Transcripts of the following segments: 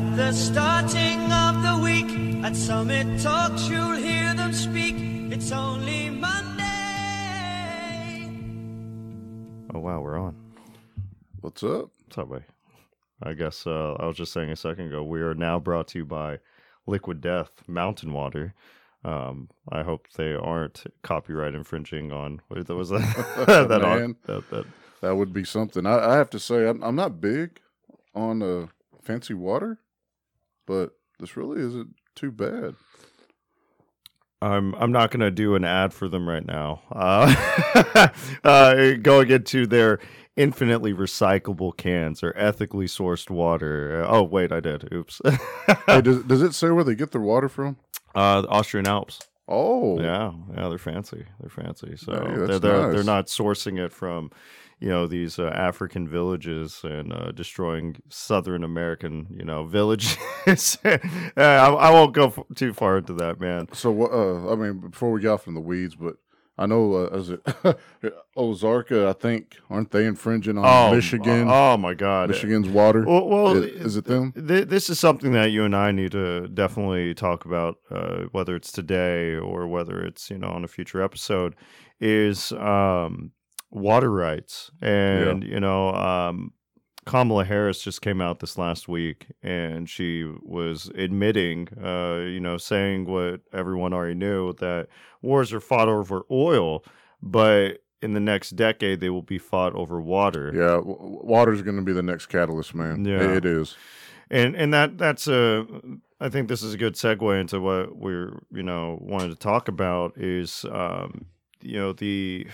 At the starting of the week, at Summit Talks, you'll hear them speak. It's only Monday. Oh wow, we're on. What's up? Subway. I guess uh, I was just saying a second ago. We are now brought to you by Liquid Death Mountain Water. Um, I hope they aren't copyright infringing on what was that that, on, that that That would be something. I, I have to say, I'm, I'm not big on uh, fancy water, but this really isn't too bad. I'm I'm not gonna do an ad for them right now. Uh, uh, going into their infinitely recyclable cans or ethically sourced water. Oh wait, I did. Oops. hey, does, does it say where they get their water from? uh, the Austrian Alps. Oh, Yeah, yeah, they're fancy. They're fancy. So Hey, they're they're, nice. they're not sourcing it from, you know, these uh, African villages and uh, destroying Southern American, you know, villages. I, I won't go f- too far into that, man. So? Uh, I mean, before we get off in the weeds, but I know uh, is it Ozarka? I think aren't they infringing on Michigan? Oh my God. Michigan's water. Well, well is, is it them? Th- this is something that you and I need to definitely talk about, uh, whether it's today or whether it's you know on a future episode, is um, water rights, and you know um, Kamala Harris just came out this last week, and she was admitting, uh, you know, saying what everyone already knew that wars are fought over oil, but in the next decade they will be fought over water. Yeah, w- w- water's going to be the next catalyst, man. Yeah. it is. and and that that's a I think this is a good segue into what we're you know wanted to talk about is um, you know the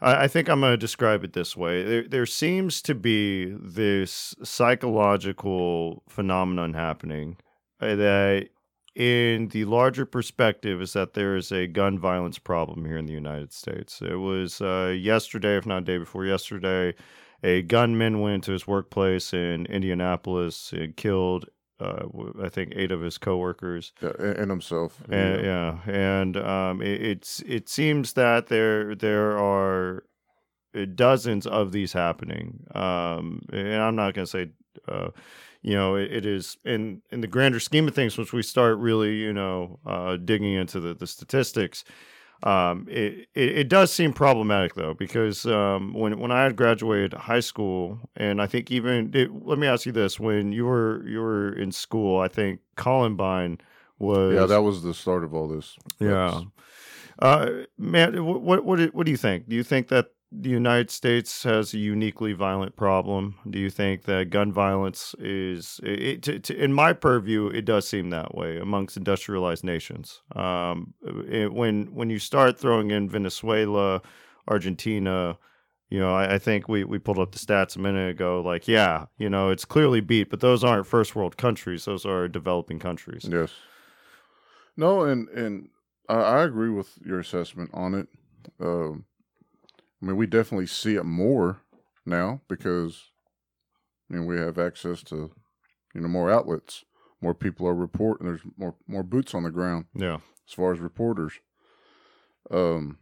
I, I think I'm going to describe it this way. There there seems to be this psychological phenomenon happening uh, that in the larger perspective is that there is a gun violence problem here in the United States. It was uh, yesterday, if not day before yesterday, a gunman went into his workplace in Indianapolis and killed, uh, I think, eight of his coworkers. Yeah, and, himself. And, yeah, and um, it, it's it seems that there there are uh, dozens of these happening. Um, and I'm not going to say, uh, you know, it, it is in in the grander scheme of things. Once we start really, you know, uh, digging into the the statistics. Um, it, it it does seem problematic though because um, when when I had graduated high school and I think even it, let me ask you this when you were you were in school I think Columbine was yeah, that was the start of all this. yeah. Uh, man, what what what do you think? Do you think that the United States has a uniquely violent problem? Do you think that gun violence is, it, to, in my purview, it does seem that way amongst industrialized nations. Um, it, when when you start throwing in Venezuela, Argentina, you know, I, I think we, we pulled up the stats a minute ago. Like, yeah, you know, it's clearly beat, but those aren't first world countries; those are developing countries. Yes. No, and and I, I agree with your assessment on it. Um, I mean, we definitely see it more now because I mean we have access to you know more outlets, more people are reporting. There's more more boots on the ground Yeah. as far as reporters. Um,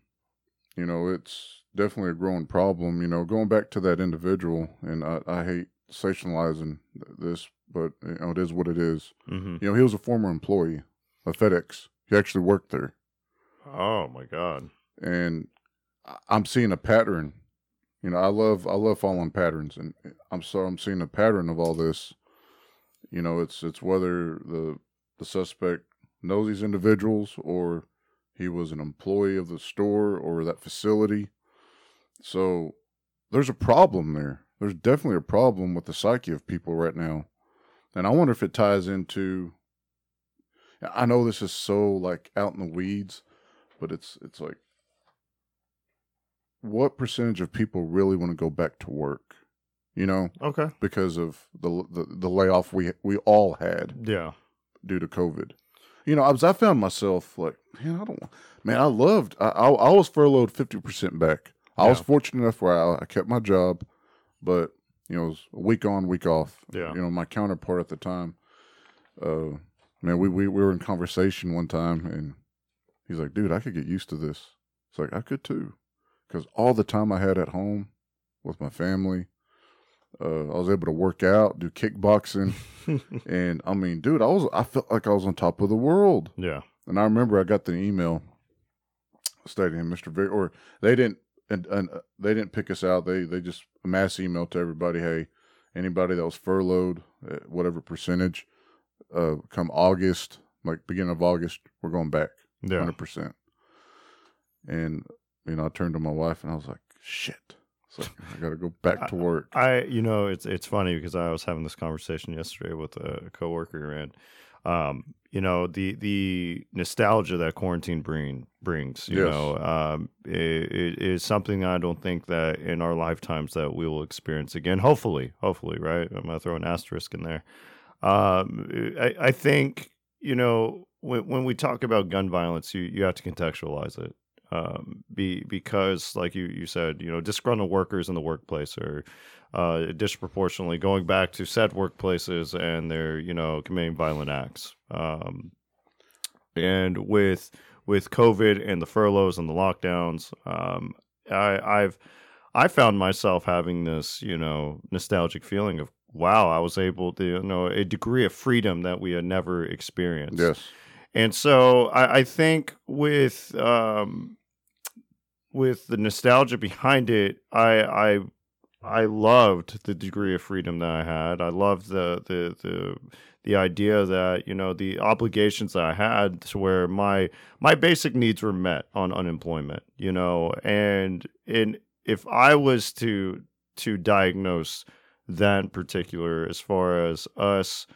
you know, it's definitely a growing problem. You know, going back to that individual, and I, I hate sensationalizing this, but you know, it is what it is. Mm-hmm. You know, he was a former employee of FedEx. He actually worked there, Oh my god. and I'm seeing a pattern. You know, I love I love following patterns, and eh, I'm so I'm seeing a pattern of all this. You know, it's it's whether the the suspect knows these individuals or he was an employee of the store or that facility. So there's a problem there. There's definitely a problem with the psyche of people right now. And I wonder if it ties into I know this is so like out in the weeds, but it's it's like what percentage of people really want to go back to work? You know, Okay. because of the the, the layoff we we all had Yeah. due to COVID. You know, I was I found myself like, man, I don't, man, I loved. I I, I was furloughed fifty percent back. I was fortunate enough where I, I kept my job, but you know, it was week on, week off. Yeah. You know, my counterpart at the time, uh, man, we, we we were in conversation one time, and he's like, dude, I could get used to this. It's like I could too, because all the time I had at home with my family, Uh, I was able to work out, do kickboxing, and I mean, dude, I was I felt like I was on top of the world. yeah. And I remember I got the email stating Mr. Vic, or they didn't, and, and uh, they didn't pick us out. They they just mass email to everybody. Hey, anybody that was furloughed, at whatever percentage, uh, come August, like beginning of August, we're going back, Yeah. hundred percent. And you know, I turned to my wife and I was like, shit. I got to go back to work. I, you know, it's it's funny because I was having this conversation yesterday with a coworker, and um, you know, the the nostalgia that quarantine bring brings, you Yes. know, um, i it is something I don't think that in our lifetimes that we will experience again. Hopefully, hopefully, right? I'm gonna throw an asterisk in there. Um, I, I think you know when when we talk about gun violence, you you have to contextualize it um, be because, like you you said, you know, disgruntled workers in the workplace are uh, disproportionately going back to said workplaces and they're you know committing violent acts. Um, and with with COVID and the furloughs and the lockdowns, um, I, I've I found myself having this you know nostalgic feeling of wow, I was able to you know a degree of freedom that we had never experienced. Yes. And so I, I think with um, with the nostalgia behind it, I I I loved the degree of freedom that I had. I loved the the the the idea that you know the obligations that I had to where my my basic needs were met on unemployment. You know, and in if I was to to diagnose that in particular as far as us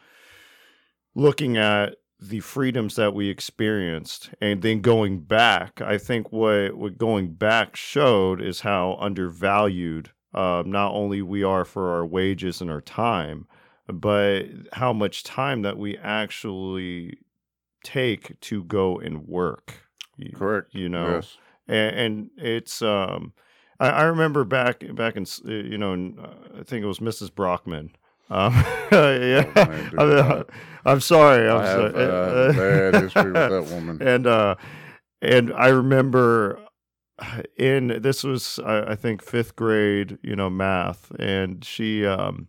looking at the freedoms that we experienced and then going back i think what what going back showed is how undervalued uh, not only we are for our wages and our time but how much time that we actually take to go and work You- Correct. you know Yes. and, and it's um I, I remember back back in you know in, uh, I think it was Mrs. Brockman. Um, yeah, I- I'm sorry. I'm I have, sorry. uh, a bad history with that woman. And uh, and I remember in this was I, I think fifth grade, you know, math, and she um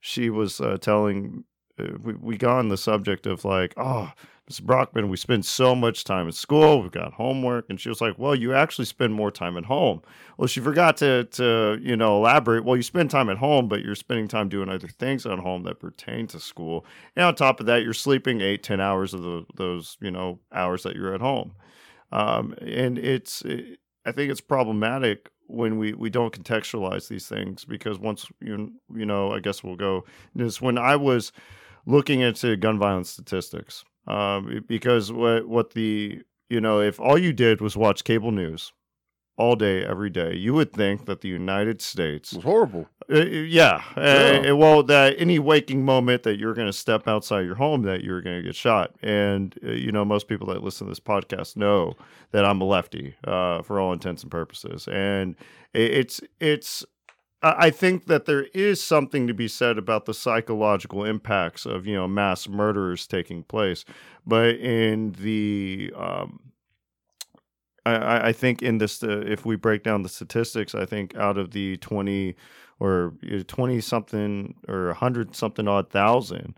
she was uh, telling uh, we we got on the subject of like oh. Mrs. Brockman, we spend so much time at school. We've got homework, and she was like, "Well, you actually spend more time at home." Well, she forgot to to you know elaborate. Well, you spend time at home, but you're spending time doing other things at home that pertain to school. And on top of that, you're sleeping eight, ten hours of the, those you know hours that you're at home. Um, and it's it, I think it's problematic when we, we don't contextualize these things because once you you know I guess we'll go is when I was looking into gun violence statistics um, because what what the you know if all you did was watch cable news all day every day you would think that the United States It was horrible. uh, yeah. Yeah. Uh, well, that any waking moment that you're going to step outside your home, that you're going to get shot. And uh, you know, most people that listen to this podcast know that I'm a lefty uh, for all intents and purposes. And it, it's it's. I think that there is something to be said about the psychological impacts of you know mass murders taking place, but in the um, I- I, think in this, uh, if we break down the statistics, I think out of the twenty or twenty something or hundred something odd thousand,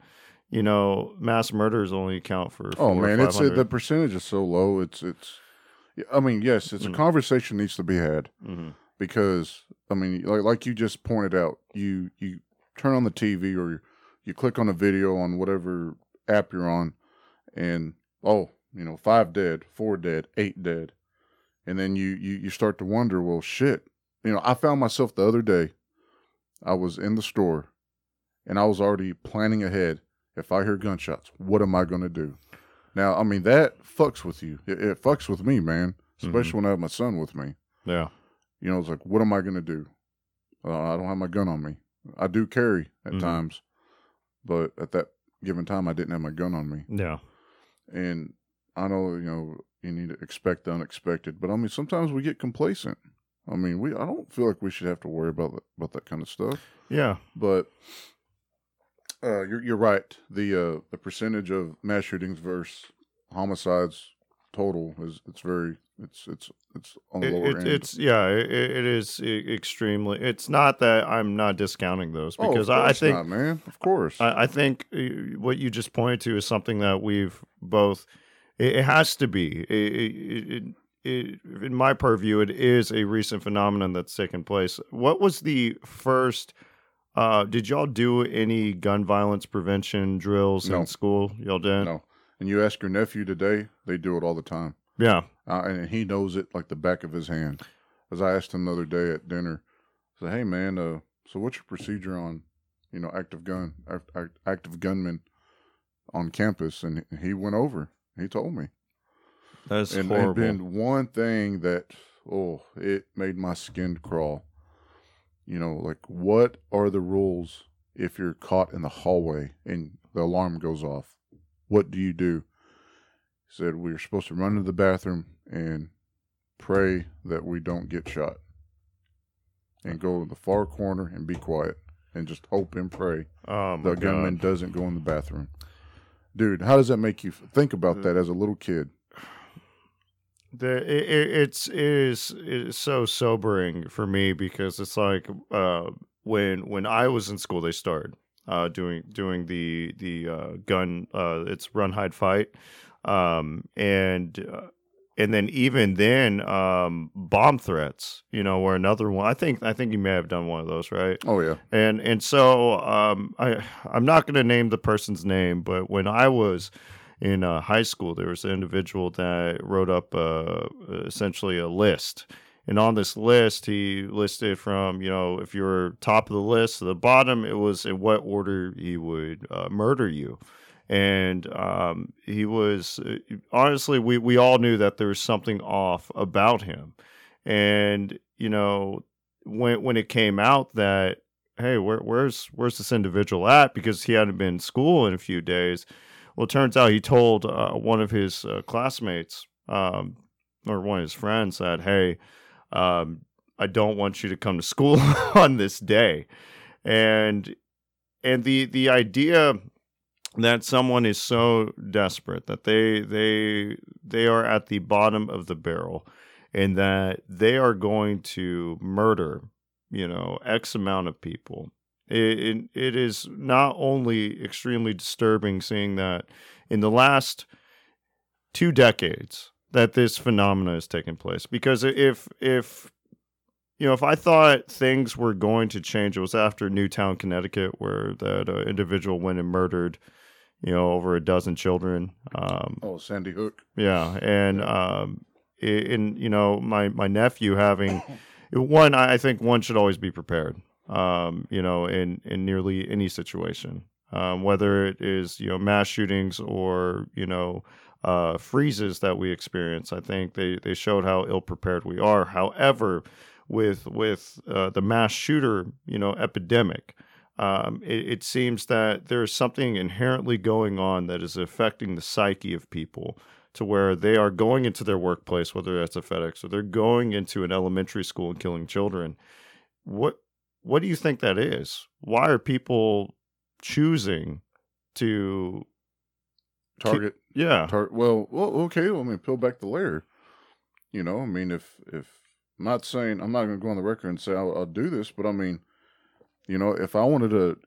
you know, mass murders only account for. Oh man, it's uh, the percentage is so low. It's it's. I mean, yes, it's a Mm. conversation needs to be had Mhm. Because I mean, like like you just pointed out, you you turn on the TV or you, click on a video on whatever app you're on, and oh, you know, five dead, four dead, eight dead, and then you you you start to wonder, well, shit. You know, I found myself the other day. I was in the store, and I was already planning ahead. If I hear gunshots, what am I going to do? Now, I mean, that fucks with you. It, it fucks with me, man. Mm-hmm. Especially when I have my son with me. Yeah. You know, it's like, what am I going to do? Uh, I don't have my gun on me. I do carry at Mhm. times, but at that given time, I didn't have my gun on me. Yeah. And I know, you know, you need to expect the unexpected, but I mean, sometimes we get complacent. I mean, we I don't feel like we should have to worry about that, about that kind of stuff. Yeah. But uh, you're you're right. The uh, the percentage of mass shootings versus homicides total is it's very It's it's it's on the It- lower it- end. it's yeah, it, it is extremely. It's not that I'm not discounting those Oh, because I, I think not, man, of course. I, I think uh, what you just pointed to is something that we've both. It, has to be. It, in my purview, it is a recent phenomenon that's taken place. What was the first? Uh, did y'all do any gun violence prevention drills No. in school? Y'all did. no, and you ask your nephew today, they do it all the time. Yeah. uh, and he knows it like the back of his hand. As I asked him the other day at dinner, I said, "Hey man, uh, so what's your procedure on, you know, active gun, act- act- active gunmen on campus?" And he went over. He told me, That's and horrible. been one thing that oh, it made my skin crawl. You know, like what are the rules if you're caught in the hallway and the alarm goes off? What do you do? Said we are supposed to run to the bathroom and pray that we don't get shot, and go to the far corner and be quiet and just hope and pray oh the gunman God. doesn't go in the bathroom. Dude, how does that make you think about that as a little kid? The, it, it, it's it is it is so sobering for me because it's like uh, when when I was in school they started uh, doing doing the the uh, gun uh, it's run hide fight um, and uh, and then even then um, bomb threats you know were another one I think I think you may have done one of those right? Oh yeah, and and so um, I I'm not going to name the person's name, but when I was in uh, high school, there was an individual that wrote up uh, essentially a list, and on this list, he listed from you know if you're top of the list to the bottom, it was in what order he would uh, murder you. And um, he was uh, honestly, we, we all knew that there was something off about him. And, you know, when when it came out that hey where, where's where's this individual at? because he hadn't been in school in a few days. Well it turns out he told uh, one of his uh, classmates um, or one of his friends that hey um, i don't want you to come to school on this day. And and the the idea that someone is so desperate that they they they are at the bottom of the barrel and that they are going to murder you know x amount of people. It, it, it is not only extremely disturbing seeing that in the last two decades that this phenomena has taken place because if if you know if i thought things were going to change it was after newtown connecticut where that uh, individual went and murdered you know over a dozen children um, oh Sandy Hook. yeah, and um, in you know my my nephew having one, I think one should always be prepared. Um, you know, in in nearly any situation, um, whether it is you know mass shootings or you know uh, freezes that we experience. I think they they showed how ill prepared we are. However, with with uh, the mass shooter you know epidemic. Um, it, it seems that there is something inherently going on that is affecting the psyche of people to where they are going into their workplace, whether that's a FedEx or they're going into an elementary school and killing children. What what do you think that is? Why are people choosing to Target. yeah Tar- well, well, okay. Well, I mean, peel back the layer. You know, I mean, if if I'm not saying I'm not going to go on the record and say I'll, I'll do this, but I mean, you know, if I wanted to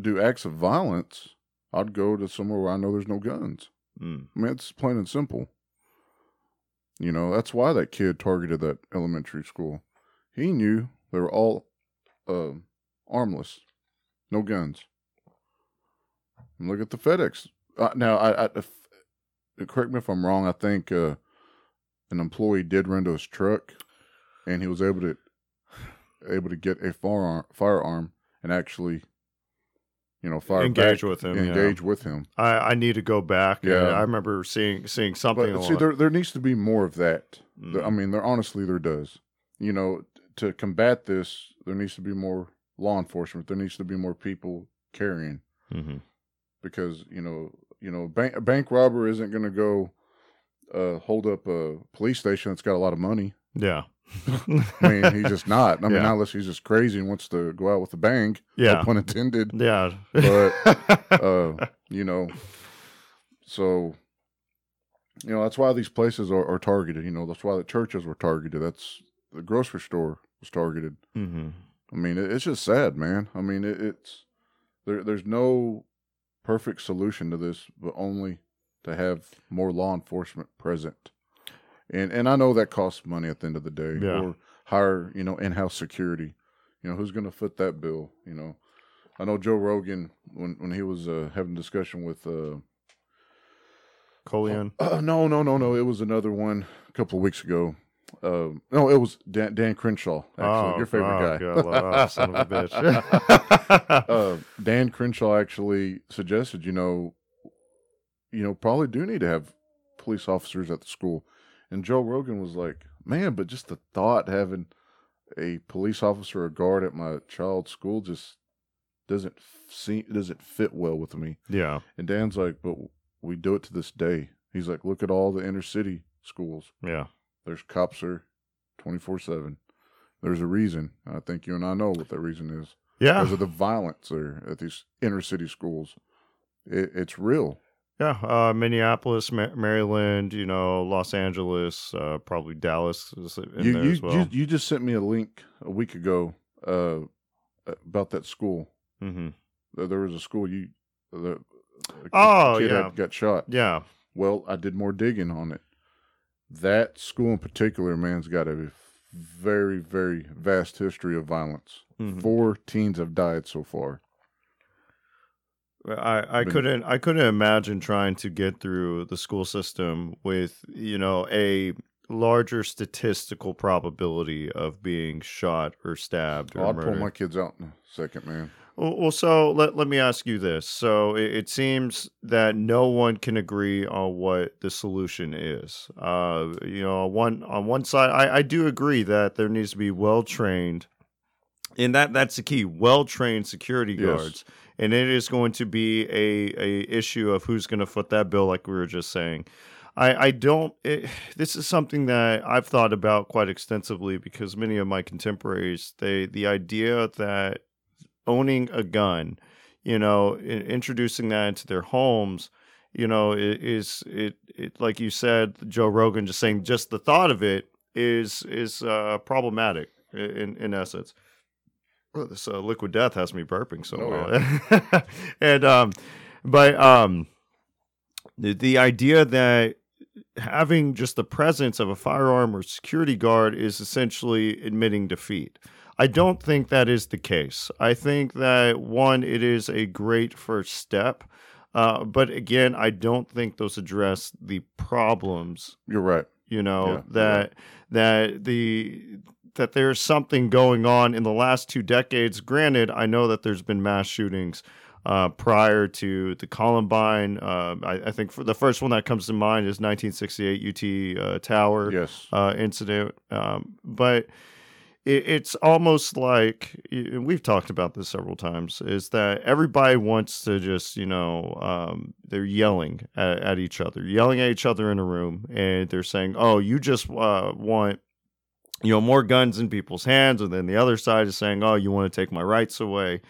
do acts of violence, I'd go to somewhere where I know there's no guns. Mm, I mean, it's plain and simple. You know, that's why that kid targeted that elementary school. He knew they were all uh, armless, no guns. And look at the FedEx. Uh, now, I, I if, correct me if I'm wrong. I think uh, an employee did run to his truck, and he was able to able to get a firearm, firearm and actually, you know, fire Engage back, with him, yeah. engage with him. I, I need to go back. and Yeah. I remember seeing seeing something. But see, there there needs to be more of that. There- I Mm. mean, there honestly there does. You know, to combat this, there needs to be more law enforcement. There needs to be more people carrying Mhm. because you know, you know, bank a bank robber isn't going to go uh, hold up a police station that's got a lot of money. Yeah. I mean, he's just not. I mean, Yeah. unless he's just crazy and wants to go out with a bang. Yeah. No pun intended. Yeah. But, Uh, you know, so you know that's why these places are, are targeted. You know that's why the churches were targeted. That's the grocery store was targeted. Mm-hmm. I mean, it, it's just sad, man. I mean, it, it's there. There's no perfect solution to this, but only to have more law enforcement present. And and I know that costs money at the end of the day, Yeah. or hire you know in-house security. You know who's going to foot that bill? You know, I know Joe Rogan when when he was uh, having discussion with. Uh, Colion. uh, no, no, no, no. It was another one a couple of weeks ago. Um, no, it was Dan, Dan Crenshaw, actually, oh, your favorite oh, guy. God, oh, son of a bitch. uh, Dan Crenshaw actually suggested, you know, you know, probably do need to have police officers at the school. And Joe Rogan was like, man, but just the thought having a police officer or guard at my child's school just doesn't seem doesn't fit well with me. yeah. And Dan's like, but we do it to this day. He's like, look at all the inner city schools. Yeah. There's cops there 24 7. There's a reason. I think you and I know what that reason is. Yeah. Because of the violence there at these inner city schools. It, it's real. Yeah, uh, Minneapolis, Ma- Maryland, you know, Los Angeles, uh, probably Dallas is in You, there you, as well. you, you just sent me a link a week ago uh, about that school. hmm There was a school you. The, Oh, kid yeah. had, got shot. Yeah, Well, I did more digging on it. That school in particular, man's got a very, very vast history of violence. Mhm. Four teens have died so far. I, I couldn't I couldn't imagine trying to get through the school system with you know a larger statistical probability of being shot or stabbed or Oh, I'd pull my kids out in a second, man. Well, well, so let, let me ask you this. So it, it seems that no one can agree on what the solution is. Uh, you know, on one on one side, I, I do agree that there needs to be well trained, and that that's the key: well trained security Yes. guards. And it is going to be a a issue of who's going to foot that bill, like we were just saying. I, I don't. It, this is something that I've thought about quite extensively because many of my contemporaries, they the idea that owning a gun, you know, introducing that into their homes, you know, is it, it like you said, Joe Rogan just saying just the thought of it is is uh, problematic in in essence. Oh, this uh, liquid death has me burping so Oh, well, and um, but um, the the idea that having just the presence of a firearm or security guard is essentially admitting defeat. I don't think that is the case. I think that one, it is a great first step. Uh, but again, I don't think those address the problems. You're right. You know Yeah, that right. that the that there's something going on in the last two decades. Granted, I know that there's been mass shootings uh, prior to the Columbine. Uh, I, I think for the first one that comes to mind is 1968 UT uh, Tower Yes. uh, incident. Um, but it, it's almost like we've talked about this several times. Is that everybody wants to just you know um, they're yelling at, at each other, yelling at each other in a room, and they're saying, "Oh, you just uh, want." You know, more guns in people's hands, and then the other side is saying, "Oh, you want to take my rights away."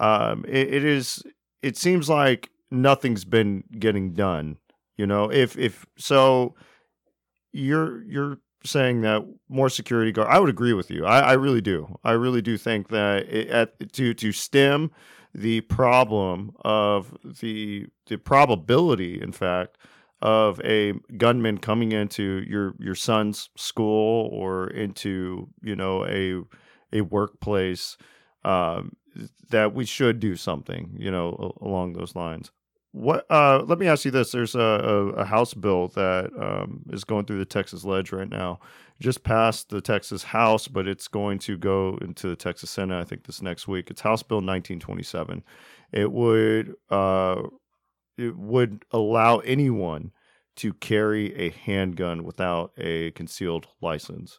Um, it, it is. It seems like nothing's been getting done. You know, if if so, you're you're saying that more security guard. I would agree with you. I, I really do. I really do think that it, at, to to stem the problem of the the probability, in fact, of a gunman coming into your your son's school or into you know a a workplace. Um, that we should do something, you know, along those lines. What? Uh, let me ask you this: There's a, a, House bill that um, is going through the Texas Ledge right now. Just passed the Texas House, but it's going to go into the Texas Senate. I think this next week. It's House Bill 1927. It would uh, it would allow anyone to carry a handgun without a concealed license.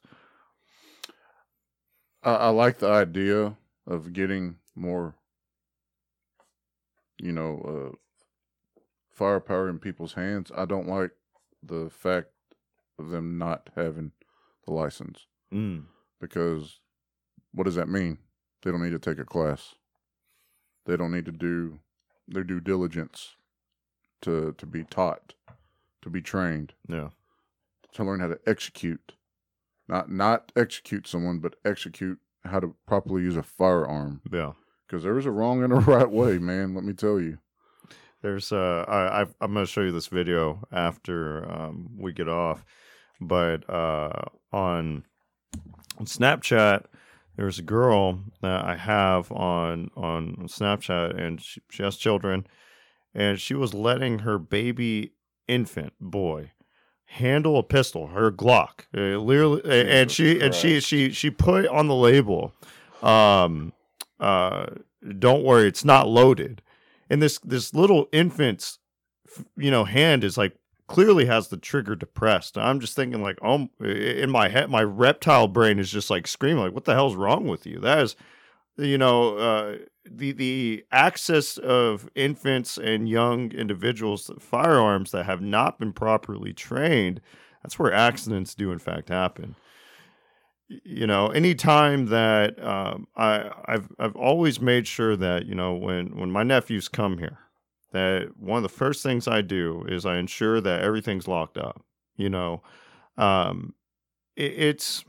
I, I like the idea of getting more, you know, uh, firepower in people's hands. I don't like the fact of them not having the license Mm. because what does that mean? They don't need to take a class. They don't need to do their due diligence to to be taught to be trained, Yeah. to learn how to execute, not not execute someone, but execute how to properly use a firearm. Yeah. Because there is a wrong and a right way, man. Let me tell you. There's uh I I've, I'm gonna show you this video after um we get off, but uh on on Snapchat there's a girl that I have on on Snapchat and she, she has children, and she was letting her baby infant boy handle a pistol, her Glock, uh, literally, and Jesus she and she she she put on the label, um, uh, don't worry, it's not loaded. And this this little infant's you know hand is like clearly has the trigger depressed. I'm just thinking like oh in my head my reptile brain is just like screaming like what the hell's wrong with you? That is you know uh the the access of infants and young individuals firearms that have not been properly trained that's where accidents do in fact happen. You know any time that um, I I've I've always made sure that you know when when my nephews come here that one of the first things I do is I ensure that everything's locked up you know? Um it, it's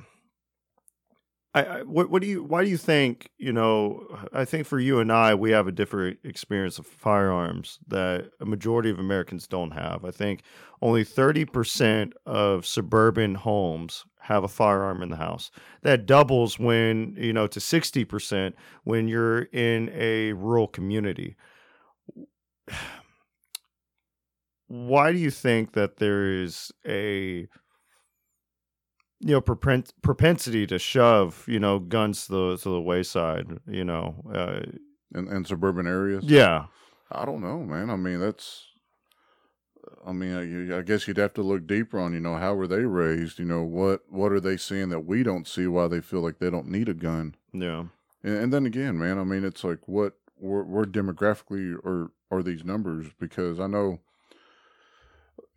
I, what what do you why do you think you know I think for you and I we have a different experience of firearms that a majority of Americans don't have. I think only 30% of suburban homes have a firearm in the house. That doubles when you know to 60% when you're in a rural community. Why do you think that there is a you know propen- propensity to shove you know guns to the to the wayside you know uh, In, in suburban areas. yeah I don't know, man. I mean, that's. I mean, I, I guess you'd have to look deeper on, you know, how were they raised? You know, what what are they seeing that we don't see? Why they feel like they don't need a gun? yeah And, and then again, man, I mean, it's like what where, where demographically are are these numbers? Because I know,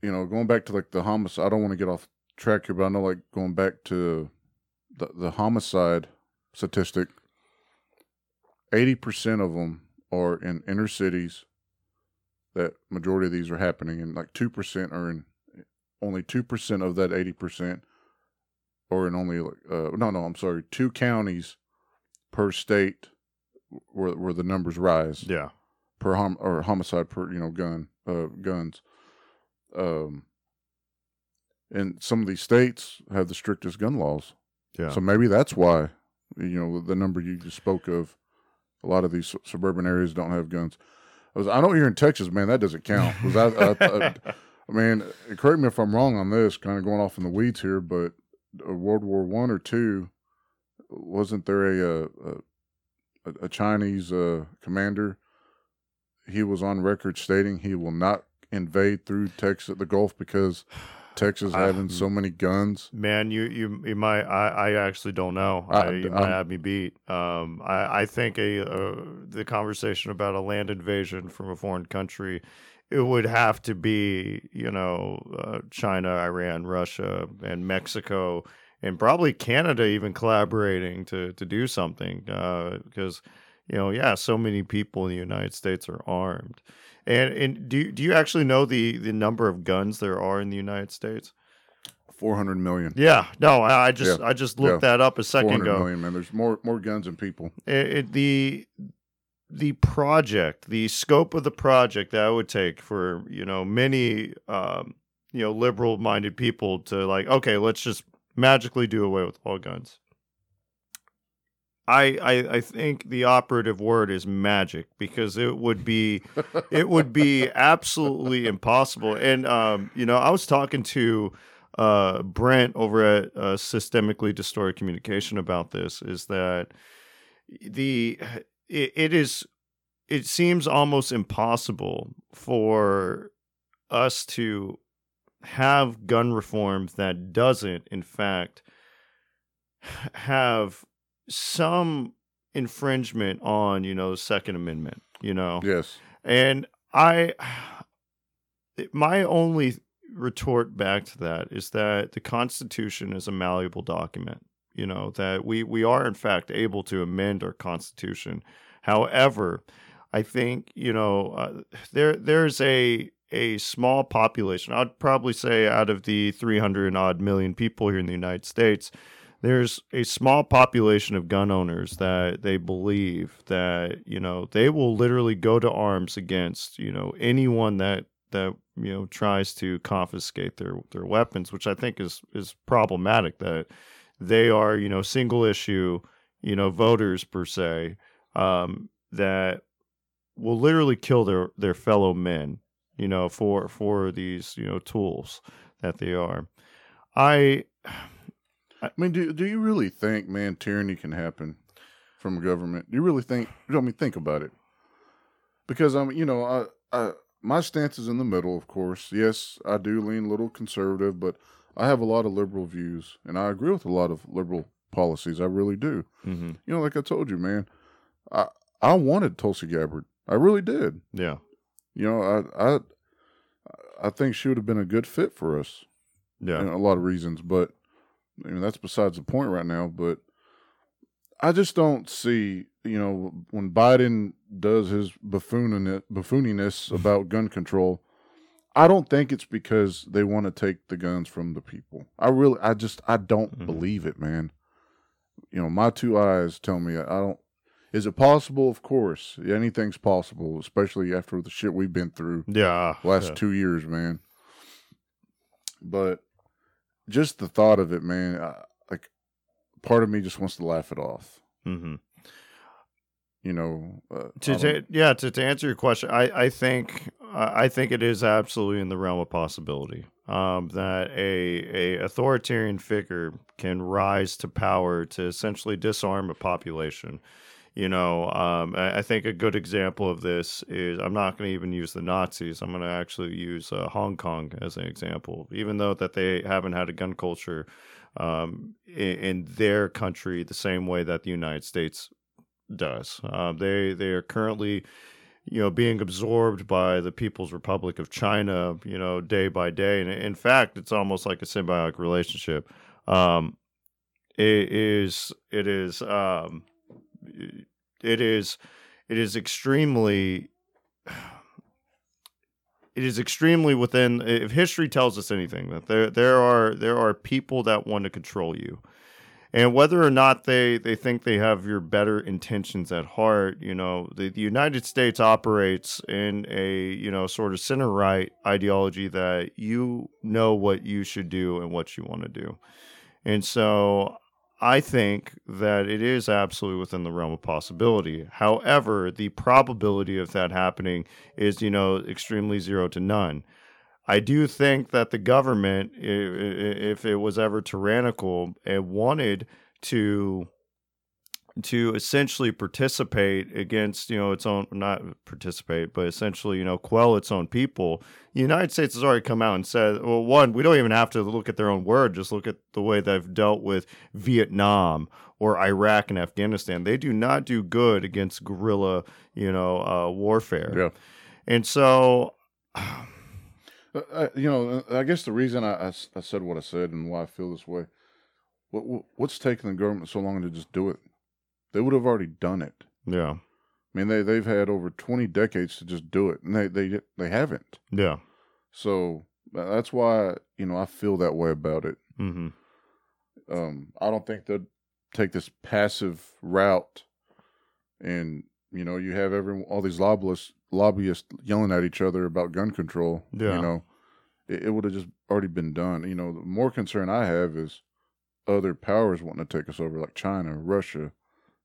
you know, going back to like the homicide. I don't want to get off track here, but I know like going back to the the homicide statistic. Eighty percent of them are in inner cities. That majority of these are happening, and like two percent are in. Only two percent of that eighty percent, are in only like uh, no no I'm sorry two counties per state where where the numbers rise yeah per hom- or homicide per you know gun uh guns um and some of these states have the strictest gun laws. Yeah. So maybe that's why you know the number you just spoke of a lot of these suburban areas don't have guns. I, was, I know you're in Texas man that doesn't count. I, I, I, I mean correct me if I'm wrong on this kind of going off in the weeds here but uh, World War one or two wasn't there a, uh, a, a Chinese uh, commander? He was on record stating he will not invade through Texas, the Gulf, because Texas Ah, having so many guns. Man, you you you might I, I actually don't know. I- I, you might I'm- have me beat. Um, I I think a uh, the conversation about a land invasion from a foreign country, it would have to be you know uh, China, Iran, Russia, and Mexico, and probably Canada even collaborating to to do something because you know yeah so many people in the United States are armed. And, and do you, do you actually know the, the number of guns there are in the United States? Four hundred million. Yeah, no, I I just Yeah, I just looked yeah. that up a second ago. million, man. There's more more guns than people. It, it- the the project, the scope of the project that it would take for you know many um, you know liberal minded people to like, okay, let's just magically do away with all guns. I, I I think the operative word is magic because it would be it would be absolutely impossible. And um, you know, I was talking to uh, Brent over at uh, Systemically Distorted Communication about this. Is that the it, it is it seems almost impossible for us to have gun reform that doesn't, in fact, have some infringement on you know the Second Amendment. You know, Yes. and I, my only retort back to that is that the Constitution is a malleable document. You know that we we are in fact able to amend our Constitution. However, I think you know uh, there there's a a small population. I'd probably say out of the 300 odd million people here in the United States, there's a small population of gun owners that they believe that you know they will literally go to arms against you know anyone that that you know tries to confiscate their their weapons which i think is is problematic that they are you know single issue you know voters per se um that will literally kill their their fellow men you know for for these you know tools that they are. I I mean, do do you really think, man, tyranny can happen from a government? Do you really think? I mean, think about it. Because I'm, you know, I, I my stance is in the middle, of course. Yes, I do lean a little conservative, but I have a lot of liberal views, and I agree with a lot of liberal policies. I really do. mm-hmm. You know, like I told you, man, I I wanted Tulsi Gabbard. I really did. yeah You know, I I I think she would have been a good fit for us yeah and a lot of reasons, but I mean that's besides the point right now. But I just don't see, you know, when Biden does his buffoonin buffooniness about gun control, I don't think it's because they want to take the guns from the people. I really, I just, I don't Mhm. believe it, man. You know, my two eyes tell me I don't. Is it possible? Of course, anything's possible, especially after the shit we've been through yeah last yeah. two years, man. But just the thought of it, man, I, like part of me just wants to laugh it off. mm-hmm. You know, uh, to, to yeah to, to answer your question i i think i I think it is absolutely in the realm of possibility um that a a authoritarian figure can rise to power to essentially disarm a population you know um i, think a good example of this is i'm not going to even use the nazis i'm going to actually use uh, hong kong as an example even though that they haven't had a gun culture um in, in their country the same way that the united states does. Uh, they they are currently, you know, being absorbed by the People's Republic of China, you know, day by day, and in fact, it's almost like a symbiotic relationship. Um, it is it is um, it is it is extremely. It is extremely within. If history tells us anything, that there there are there are people that want to control you, and whether or not they, they think they have your better intentions at heart, you know, the, the United States operates in a, you know, sort of center right ideology that you know what you should do and what you want to do. And so I think that it is absolutely within the realm of possibility. However, the probability of that happening is, you know, extremely zero to none. I do think that the government, if it was ever tyrannical and wanted to to essentially participate against you know its own not participate but essentially you know quell its own people the united states has already come out and said well one we don't even have to look at their own word just look at the way they've dealt with vietnam or iraq and afghanistan they do not do good against guerrilla you know uh, warfare yeah. and so Uh, uh, you know, uh, I guess the reason I said what I said and why I feel this way, what, what what's taking the government so long to just do it? They would have already done it. yeah I mean, they they've had over twenty decades to just do it, and they they they haven't. yeah So that's why you know I feel that way about it. hmm Um, I don't think they'd take this passive route, and you know, you have every all these lobbyists lobbyists yelling at each other about gun control. Yeah. You know, it, it would have just already been done. You know, the more concern I have is other powers wanting to take us over, like China, Russia.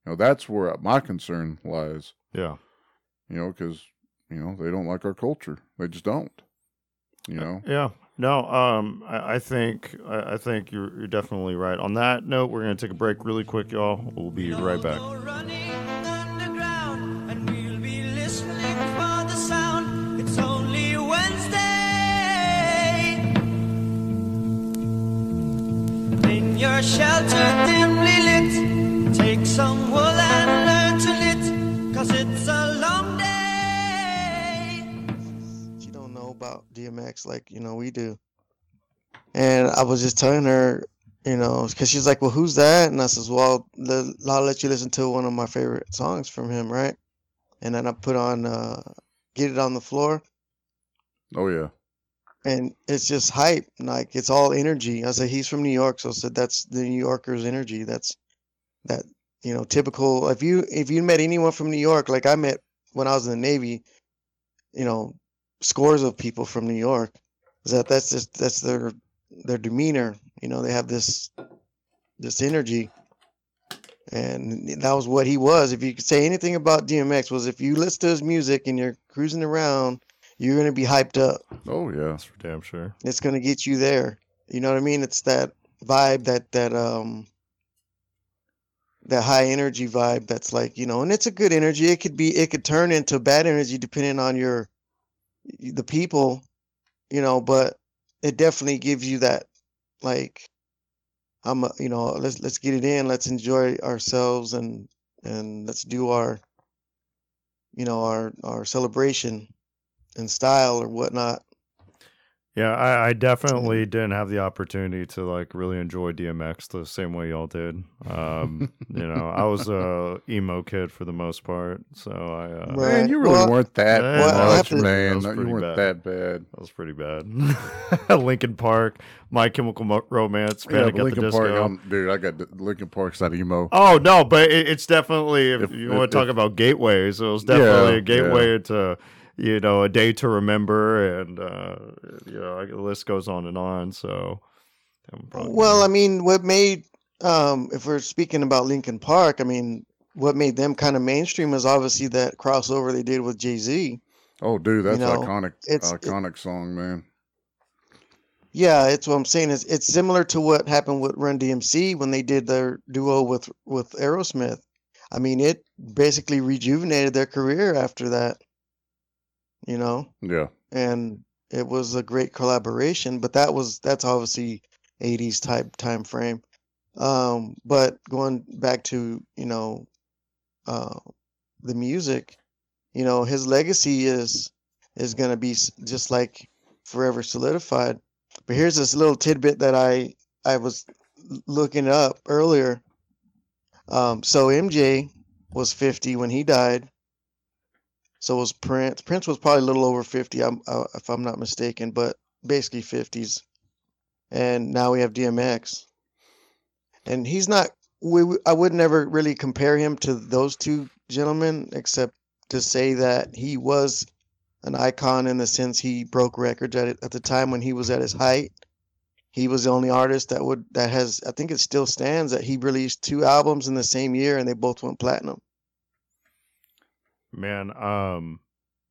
You know, that's where my concern lies. yeah You know, because you know they don't like our culture. They just don't. You know. Yeah. No, um, I, I think I, I think you're, you're definitely right. On that note, we're gonna take a break really quick, y'all. We'll be right back. Go running underground, and we'll be listening for the sound. It's only Wednesday. In your shelter dimly lit, take some wool and learn to knit, cause it's a long day. she don't know about DMX like you know we do. And I was just telling her, you know, because she's like, "Well, who's that?" And I says, "Well, the, I'll let you listen to one of my favorite songs from him, right?" And then I put on uh, "Get It on the Floor," Oh yeah. and it's just hype. Like it's all energy. I said he's from New York, so I said that's the New Yorkers' energy. That's that you know typical. If you if you met anyone from New York, like I met when I was in the Navy, you know, scores of people from New York. Is that that's just that's their their demeanor. You know, they have this this energy. And that was what he was. If you could say anything about DMX, was if you listen to his music and you're cruising around, you're gonna be hyped up Oh yeah. That's for damn sure. it's gonna get you there. You know what I mean? It's that vibe, that that um that high energy vibe that's like, you know, and it's a good energy. It could be it could turn into bad energy depending on your the people, you know, but it definitely gives you that like I'm a, you know, let's let's get it in, let's enjoy ourselves and and let's do our you know, our our celebration and style or whatnot. Yeah, I, I definitely didn't have the opportunity to like really enjoy DMX the same way y'all did. Um, you know, I was a emo kid for the most part, so I uh, Right. Man, you really Well- weren't that Well, much, to- man. was No, You weren't bad. that bad. that was pretty bad. Linkin Park, My Chemical Mo- Romance, Yeah, Panic but at the Linkin Disco. Park, I'm, dude. I got the- Linkin Park's not emo. Oh no, but it, it's definitely if, If- you if- want to talk if- about gateways, it was definitely Yeah, a gateway to you know a day to remember, and uh, you know the list goes on and on. So, I'm probably- Well, I mean, what made um if we're speaking about Linkin Park, I mean, what made them kind of mainstream is obviously that crossover they did with Jay-Z. Oh, dude, that's know, iconic. it's- it- iconic song, man. Yeah, it's what I'm saying is it's similar to what happened with Run DMC when they did their duo with with Aerosmith. I mean, it basically rejuvenated their career after that. You know, Yeah. and it was a great collaboration but that was that's obviously 80s type time frame um but going back to you know uh the music you know his legacy is is going to be just like forever solidified. But here's this little tidbit that i i was looking up earlier. Um so mj was 50 when he died so was Prince. Prince was probably a little over 50, I'm, uh, if I'm not mistaken, but basically 50s. And now we have DMX. And he's not, we, I would never really compare him to those two gentlemen, except to say that he was an icon in the sense he broke records at, at the time when he was at his height. He was the only artist that would, that has, I think it still stands that he released two albums in the same year and they both went platinum. Man, um,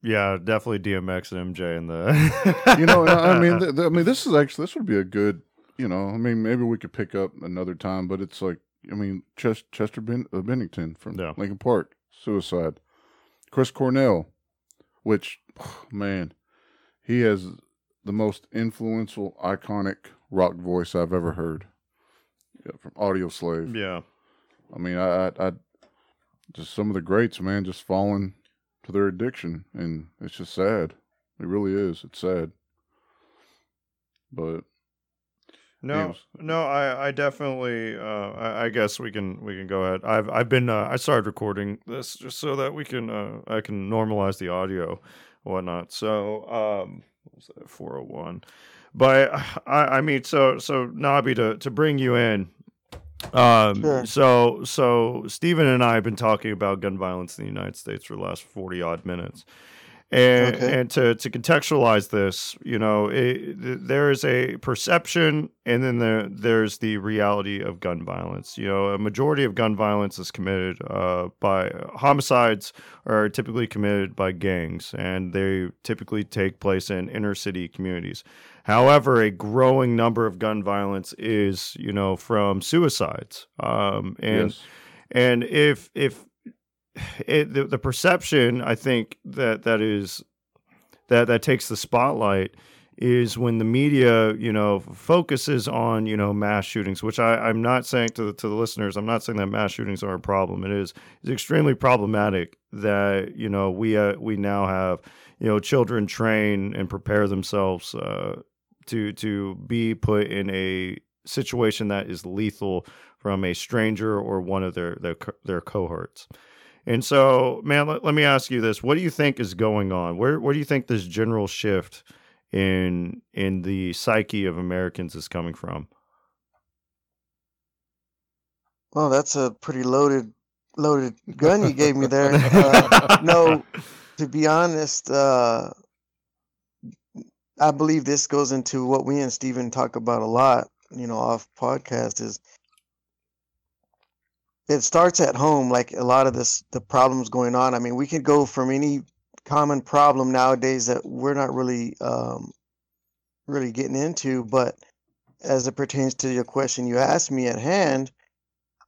yeah, definitely DMX and MJ in the. You know, I mean, th- th- I mean, this is actually this would be a good. You know, I mean, maybe we could pick up another time, but it's like, I mean, Ches- Chester ben- uh, Bennington from Yeah. Linkin Park, suicide. Chris Cornell, which, man, he has the most influential, iconic rock voice I've ever heard. Yeah, from Audioslave. yeah, I mean, I, I, I, just some of the greats, man, just falling to their addiction, and it's just sad. It really is. It's sad. But No, was- no, I, I definitely, uh, I, I guess we can, we can go ahead. I've, I've been, uh, I started recording this just so that we can, uh, I can normalize the audio, and whatnot. So, um, what was that four hundred one? But I, I mean, so, so Nabi to to bring you in. Um, Sure. so, so Stephen and I have been talking about gun violence in the United States for the last forty odd minutes. And, Okay. and to, to contextualize this, you know, it, there is a perception and then there, there's the reality of gun violence. You know, a majority of gun violence is committed uh, by homicides are typically committed by gangs and they typically take place in inner city communities. However, a growing number of gun violence is, you know, from suicides. Um, and yes, and if if it, the, the perception i think that that is that that takes the spotlight is when the media you know focuses on you know mass shootings which I, i'm not saying to the, to the listeners i'm not saying that mass shootings are a problem it is it's extremely problematic that you know we uh, we now have you know children train and prepare themselves uh, to to be put in a situation that is lethal from a stranger or one of their their their cohorts. And so, man, let, let me ask you this: What do you think is going on? Where where do you think this general shift in in the psyche of Americans is coming from. Well, that's a pretty loaded loaded gun you gave me there. Uh, no, to be honest, uh, I believe this goes into what we and Stephen talk about a lot, you know, off podcast is it starts at home like a lot of this the problems going on. I mean, we can go from any common problem nowadays that we're not really um really getting into, but as it pertains to your question you asked me at hand,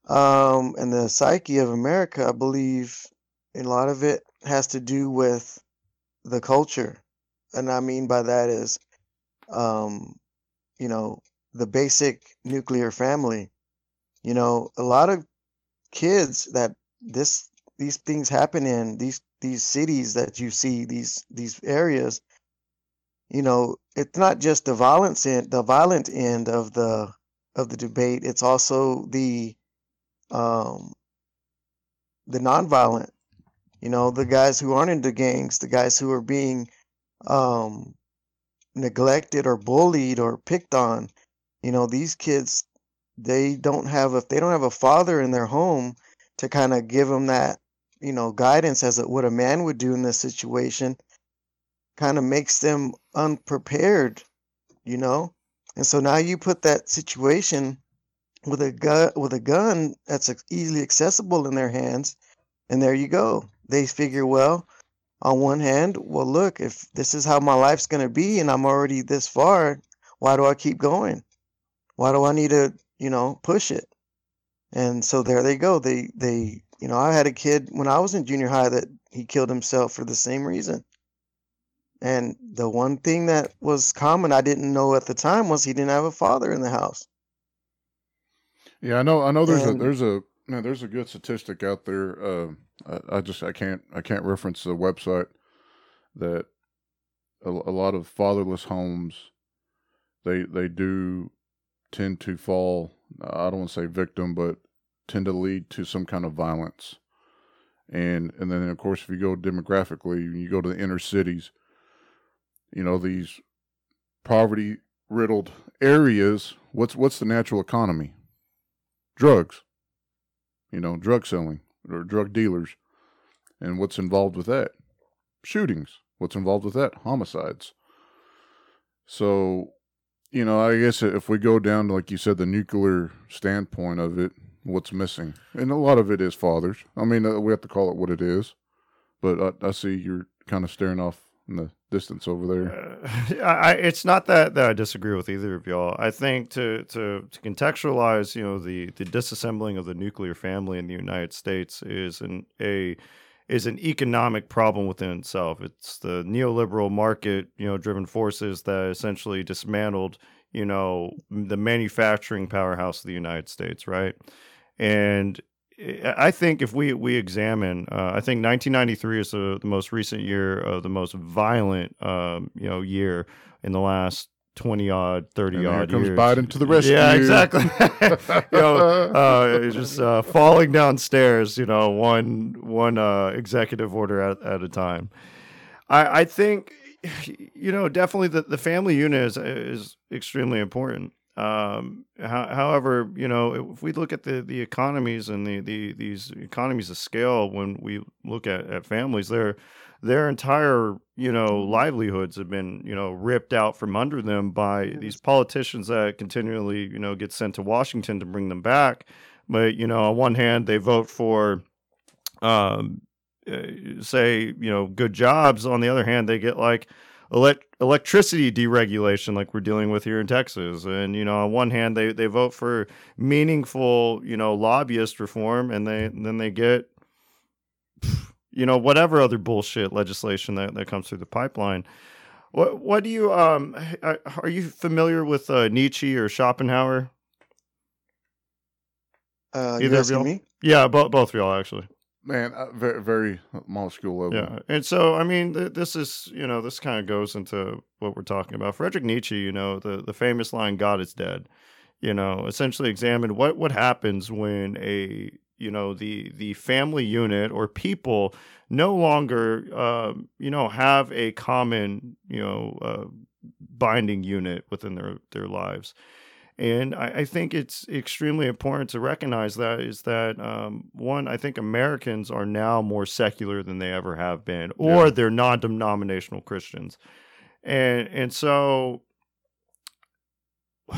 um, and the psyche of America, I believe a lot of it has to do with the culture. And I mean by that is, um, you know, the basic nuclear family. You know, a lot of kids that this these things happen in these these cities that you see these these areas you know it's not just the violence end the violent end of the of the debate it's also the um, the nonviolent, you know, the guys who aren't into gangs, the guys who are being um, neglected or bullied or picked on. You know, these kids, they don't have if they don't have a father in their home to kind of give them that, you know, guidance as what a man would do in this situation, kind of makes them unprepared, you know. And so now you put that situation with a gun with a gun that's easily accessible in their hands and there you go they figure well on one hand well look if this is how my life's going to be and i'm already this far why do i keep going why do i need to you know push it and so there they go they they you know i had a kid when i was in junior high that he killed himself for the same reason and the one thing that was common i didn't know at the time was he didn't have a father in the house yeah, I know. I know. There's and, a there's a man, there's a good statistic out there. Uh, I, I, just I can't I can't reference the website that a, a lot of fatherless homes they they do tend to fall. I don't want to say victim, but tend to lead to some kind of violence. And and then of course, if you go demographically, you go to the inner cities. You know these poverty riddled areas. What's what's the natural economy? drugs, you know, drug selling or drug dealers. And what's involved with that? Shootings. What's involved with that? Homicides. So, you know, I guess if we go down to, like you said, the nuclear standpoint of it, what's missing? And a lot of it is fathers. I mean, uh, we have to call it what it is. But I, I see you're kind of staring off in the distance over there. Uh, I, it's not that, that I disagree with either of y'all. I think to, to, to contextualize, you know, the, the disassembling of the nuclear family in the United States is an a is an economic problem within itself. It's the neoliberal market, you know, driven forces that essentially dismantled, you know, the manufacturing powerhouse of the United States, right? And I think if we we examine, uh, I think 1993 is the, the, most recent year of the most violent, um, you know, year in the last 20 odd, 30 and odd comes years. Biden to the rescue. Yeah, exactly. you know, uh, just uh, falling downstairs, you know, one one uh, executive order at, at a time. I, I think, you know, definitely the, the family unit is, is extremely important. Um, ho- however, you know, if we look at the, the economies and the, the these economies of scale, when we look at, at families, their their entire you know livelihoods have been you know ripped out from under them by these politicians that continually you know get sent to Washington to bring them back. But you know, on one hand, they vote for, um, uh, say you know good jobs. On the other hand, they get like elect- electricity deregulation like we're dealing with here in Texas. And you know, on one hand, they they vote for meaningful you know lobbyist reform, and they then they get you know whatever other bullshit legislation that, that comes through the pipeline. What what do you um are you familiar with uh, Nietzsche or Schopenhauer? Uh, Either of you me? Yeah, both both of y'all actually. Man, uh, very, very minuscule level. Yeah, and so I mean, th- this is you know this kind of goes into what we're talking about. Frederick Nietzsche, you know, the the famous line "God is dead," you know, essentially examined what what happens when a you know the the family unit or people no longer uh, you know have a common you know uh, binding unit within their their lives. And I, I think it's extremely important to recognize that is that um, one, I think Americans are now more secular than they ever have been, or Yeah. they're non-denominational Christians, and and so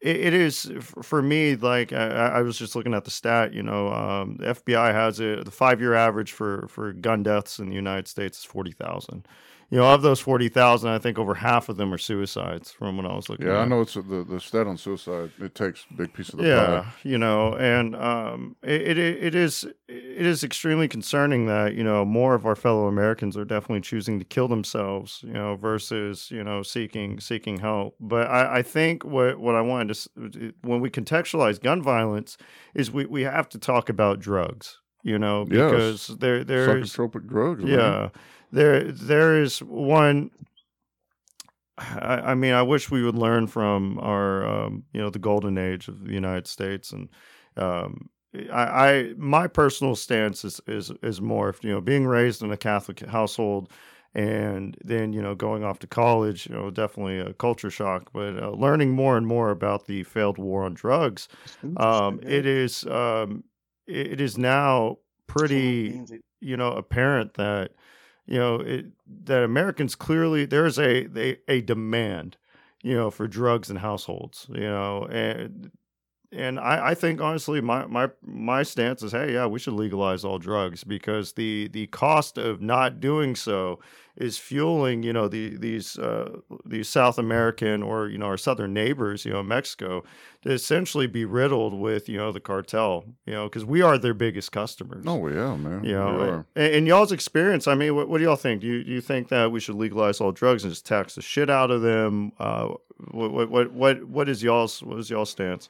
it, it is for me like I, I was just looking at the stat you know um, the fbi has it the five year average for for gun deaths in the united states is 40000 you know of those 40000 i think over half of them are suicides from when i was looking Yeah, I know it's a, the the stat on suicide. It takes a big piece of the yeah pie. you know and um it, it it is it is extremely concerning that you know more of our fellow americans are definitely choosing to kill themselves you know versus you know seeking seeking help but i i think what what i wanted to when we contextualize gun violence is we we have to talk about drugs you know Yes. because there there's Psychotropic drugs. man. There there is one I, I mean i wish we would learn from our um, you know the golden age of the united states and um, I, I my personal stance is is is more you know being raised in a catholic household and then you know going off to college you know definitely a culture shock but uh, learning more and more about the failed war on drugs um, it is um, it, it is now pretty you know apparent that you know it, that Americans clearly there's a, a a demand you know for drugs in households you know and and I, I think honestly my, my my stance is hey yeah we should legalize all drugs because the the cost of not doing so is fueling you know the these uh, these South American or you know our southern neighbors you know Mexico to essentially be riddled with you know the cartel you know because we are their biggest customers Oh yeah, man. you We know, and, and y'all's experience. I mean, what, what do y'all think? Do you, do you think that we should legalize all drugs and just tax the shit out of them? Uh, what, what, what, what, what is y'all's, what is y'all's stance?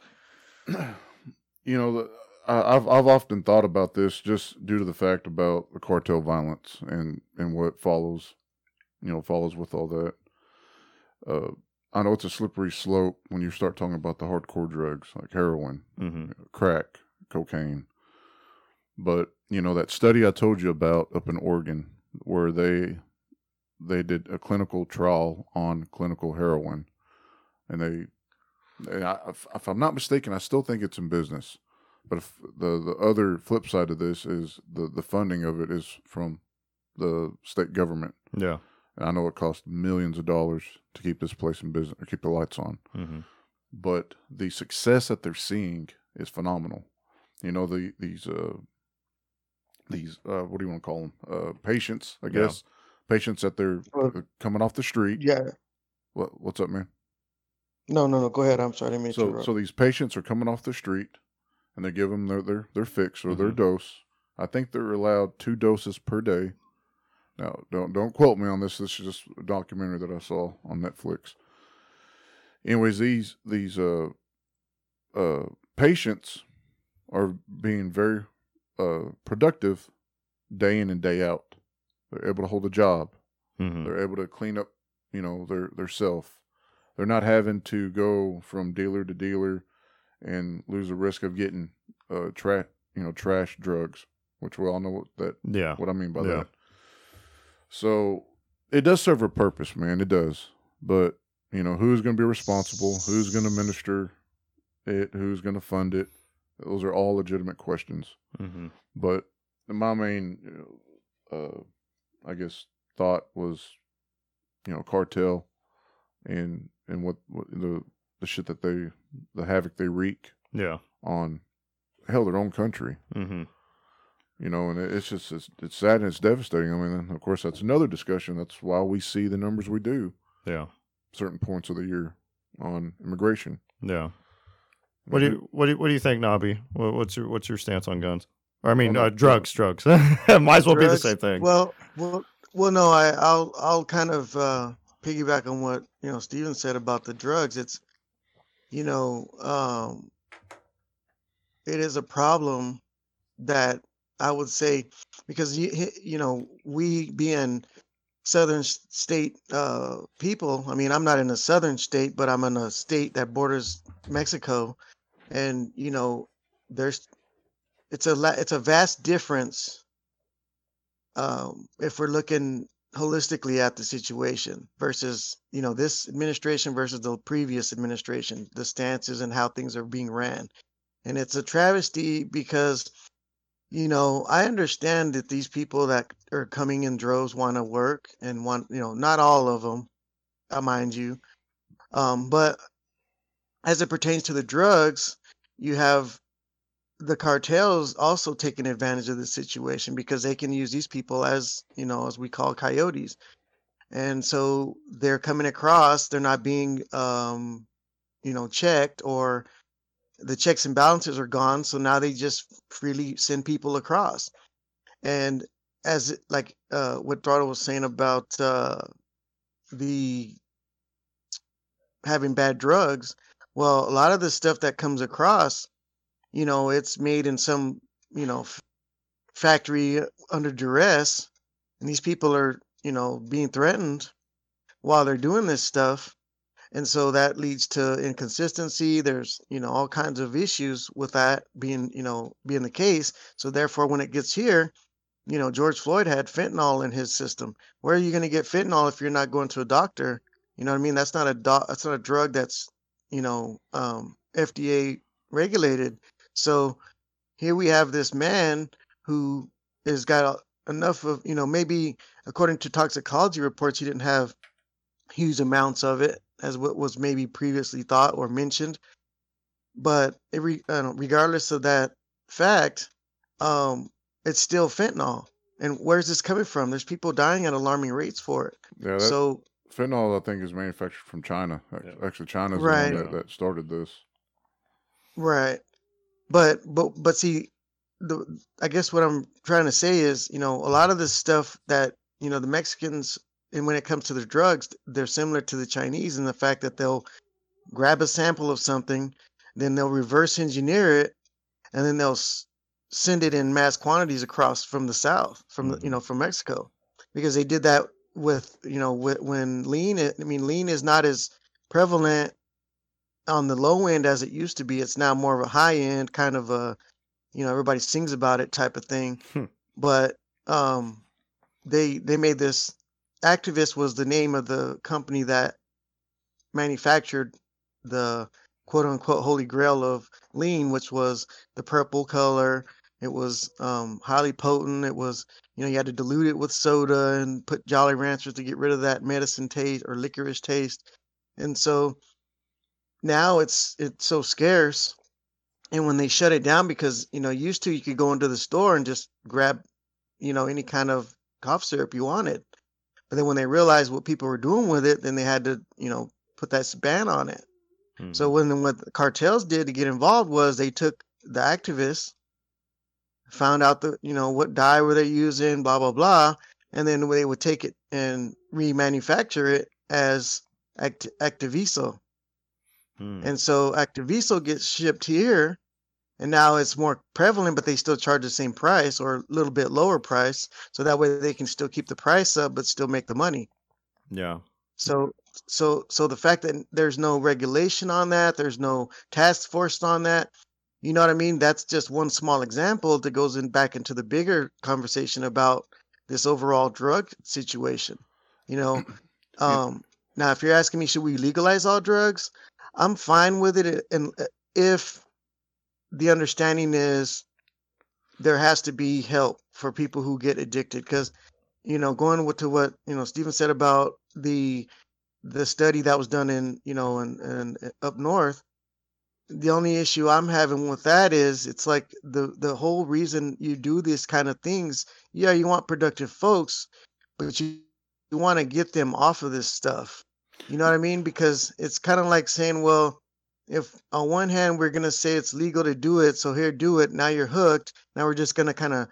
you know, I've I've often thought about this just due to the fact about the cartel violence and and what follows, you know, follows with all that. Uh, I know it's a slippery slope when you start talking about the hardcore drugs like heroin, Mm-hmm. crack, cocaine. But you know that study I told you about up in Oregon, where they they did a clinical trial on clinical heroin, and they, if, if I'm not mistaken, I still think it's in business. But if the the other flip side of this is the the funding of it is from the state government. Yeah. And I know it costs millions of dollars to keep this place in business or keep the lights on Mm-hmm. but the success that they're seeing is phenomenal. You know, the these uh these uh what do you want to call them? Uh patients, I Yeah. guess. Patients that they're Well- uh, coming off the street. Yeah. What what's up, man? No, no, no. Go ahead. I'm sorry. I didn't mean to So interrupt. so these patients are coming off the street and they give them their their their fix or their Mhm. dose. I think they're allowed two doses per day. Now, don't don't quote me on this. This is just a documentary that I saw on Netflix. Anyways, these these uh uh patients are being very uh productive day in and day out. They're able to hold a job. Mm-hmm. They're able to clean up, you know, their their self. They're not having to go from dealer to dealer and lose the risk of getting uh trash, you know, trash drugs, which we all know what that Yeah. what I mean by Yeah. that. So it does serve a purpose, man. It does. But you know, who's going to be responsible? Who's going to minister it? Who's going to fund it? Those are all legitimate questions. Mm-hmm. But my main, uh, I guess, thought was, you know, cartel, and and what, what the the shit that they, the havoc they wreak Yeah. on, hell, their own country. Mm-hmm. You know, and it- it's just it's, it's sad and it's devastating. I mean, of course, that's another discussion. That's why we see the numbers we do Yeah. certain points of the year on immigration. Yeah. What do you what do you, what do you think, Nabi? What, what's your what's your stance on guns? Or I mean, Well, uh, drugs, drugs. Might as well be the same thing. Well, well, well. No, I, I'll, I'll kind of uh, piggyback on what you know Stephen said about the drugs. It's, you know, um, it is a problem that I would say because you, you know, we being southern state uh, people. I mean, I'm not in a southern state, but I'm in a state that borders Mexico, and you know, there's it's a it's a vast difference um, if we're looking holistically at the situation versus you know this administration versus the previous administration the stances and how things are being ran. And it's a travesty because you know i understand that these people that are coming in droves want to work and want you know not all of them uh, mind you um, but as it pertains to the drugs you have the cartels also taking advantage of the situation because they can use these people as you know as we call coyotes. And so they're coming across they're not being um you know checked or the checks and balances are gone so now they just freely send people across. And as like uh what Dorado was saying about uh the having bad drugs well a lot of the stuff that comes across you know it's made in some you know f- factory under duress and these people are you know being threatened while they're doing this stuff and so that leads to inconsistency there's you know all kinds of issues with that being you know being the case so therefore when it gets here you know george floyd had fentanyl in his system. Where are you going to get fentanyl if you're not going to a doctor? You know what i mean? That's not a that's not a drug that's you know um fda regulated so here we have this man who has got enough of you know maybe according to toxicology reports he didn't have huge amounts of it as what was maybe previously thought or mentioned but it re, I regardless of that fact um it's still fentanyl and where's this coming from there's people dying at alarming rates for it Yeah, that, so fentanyl, I think, is manufactured from China. Yeah. Actually, China's Right. the one that, that started this. Right. But but but see the I guess what I'm trying to say is, you know, a lot of the stuff that, you know, the Mexicans and when it comes to their drugs, they're similar to the Chinese in the fact that they'll grab a sample of something, then they'll reverse engineer it, and then they'll s- send it in mass quantities across from the south, from the, you mm-hmm. know, from Mexico, because they did that with, you know, with, when lean. I mean, lean is not as prevalent on the low end as it used to be. It's now more of a high end kind of a, you know, everybody sings about it type of thing. Hmm. But um, they they made this. Actavis was the name of the company that manufactured the quote unquote holy grail of lean, which was the purple color. It was um, highly potent. It was, you know, you had to dilute it with soda and put Jolly Ranchers to get rid of that medicine taste or licorice taste. And so now it's it's so scarce. And when they shut it down, because you know, used to you could go into the store and just grab, you know, any kind of cough syrup you wanted. But then when they realized what people were doing with it, then they had to, you know, put that ban on it. So hmm. when the- what the cartels did to get involved was they took the activists, found out the you know what dye were they using, blah blah blah, and then they would take it and remanufacture it as act- Activiso. Hmm. And so Activiso gets shipped here, and now it's more prevalent, but they still charge the same price or a little bit lower price, so that way they can still keep the price up but still make the money. yeah. So so so the fact that there's no regulation on that, there's no task force on that, you know what I mean? That's just one small example that goes in back into the bigger conversation about this overall drug situation. You know, um now if you're asking me should we legalize all drugs, I'm fine with it uh, and uh, if the understanding is there has to be help for people who get addicted because you know going to what you know Stephen said about the the study that was done in you know in, in uh, up north the only issue i'm having with that is it's like the the whole reason you do these kind of things yeah you want productive folks but you, you want to get them off of this stuff you know what i mean? Because it's kind of like saying well if on one hand we're going to say it's legal to do it so here do it. Now you're hooked. Now we're just going to kind of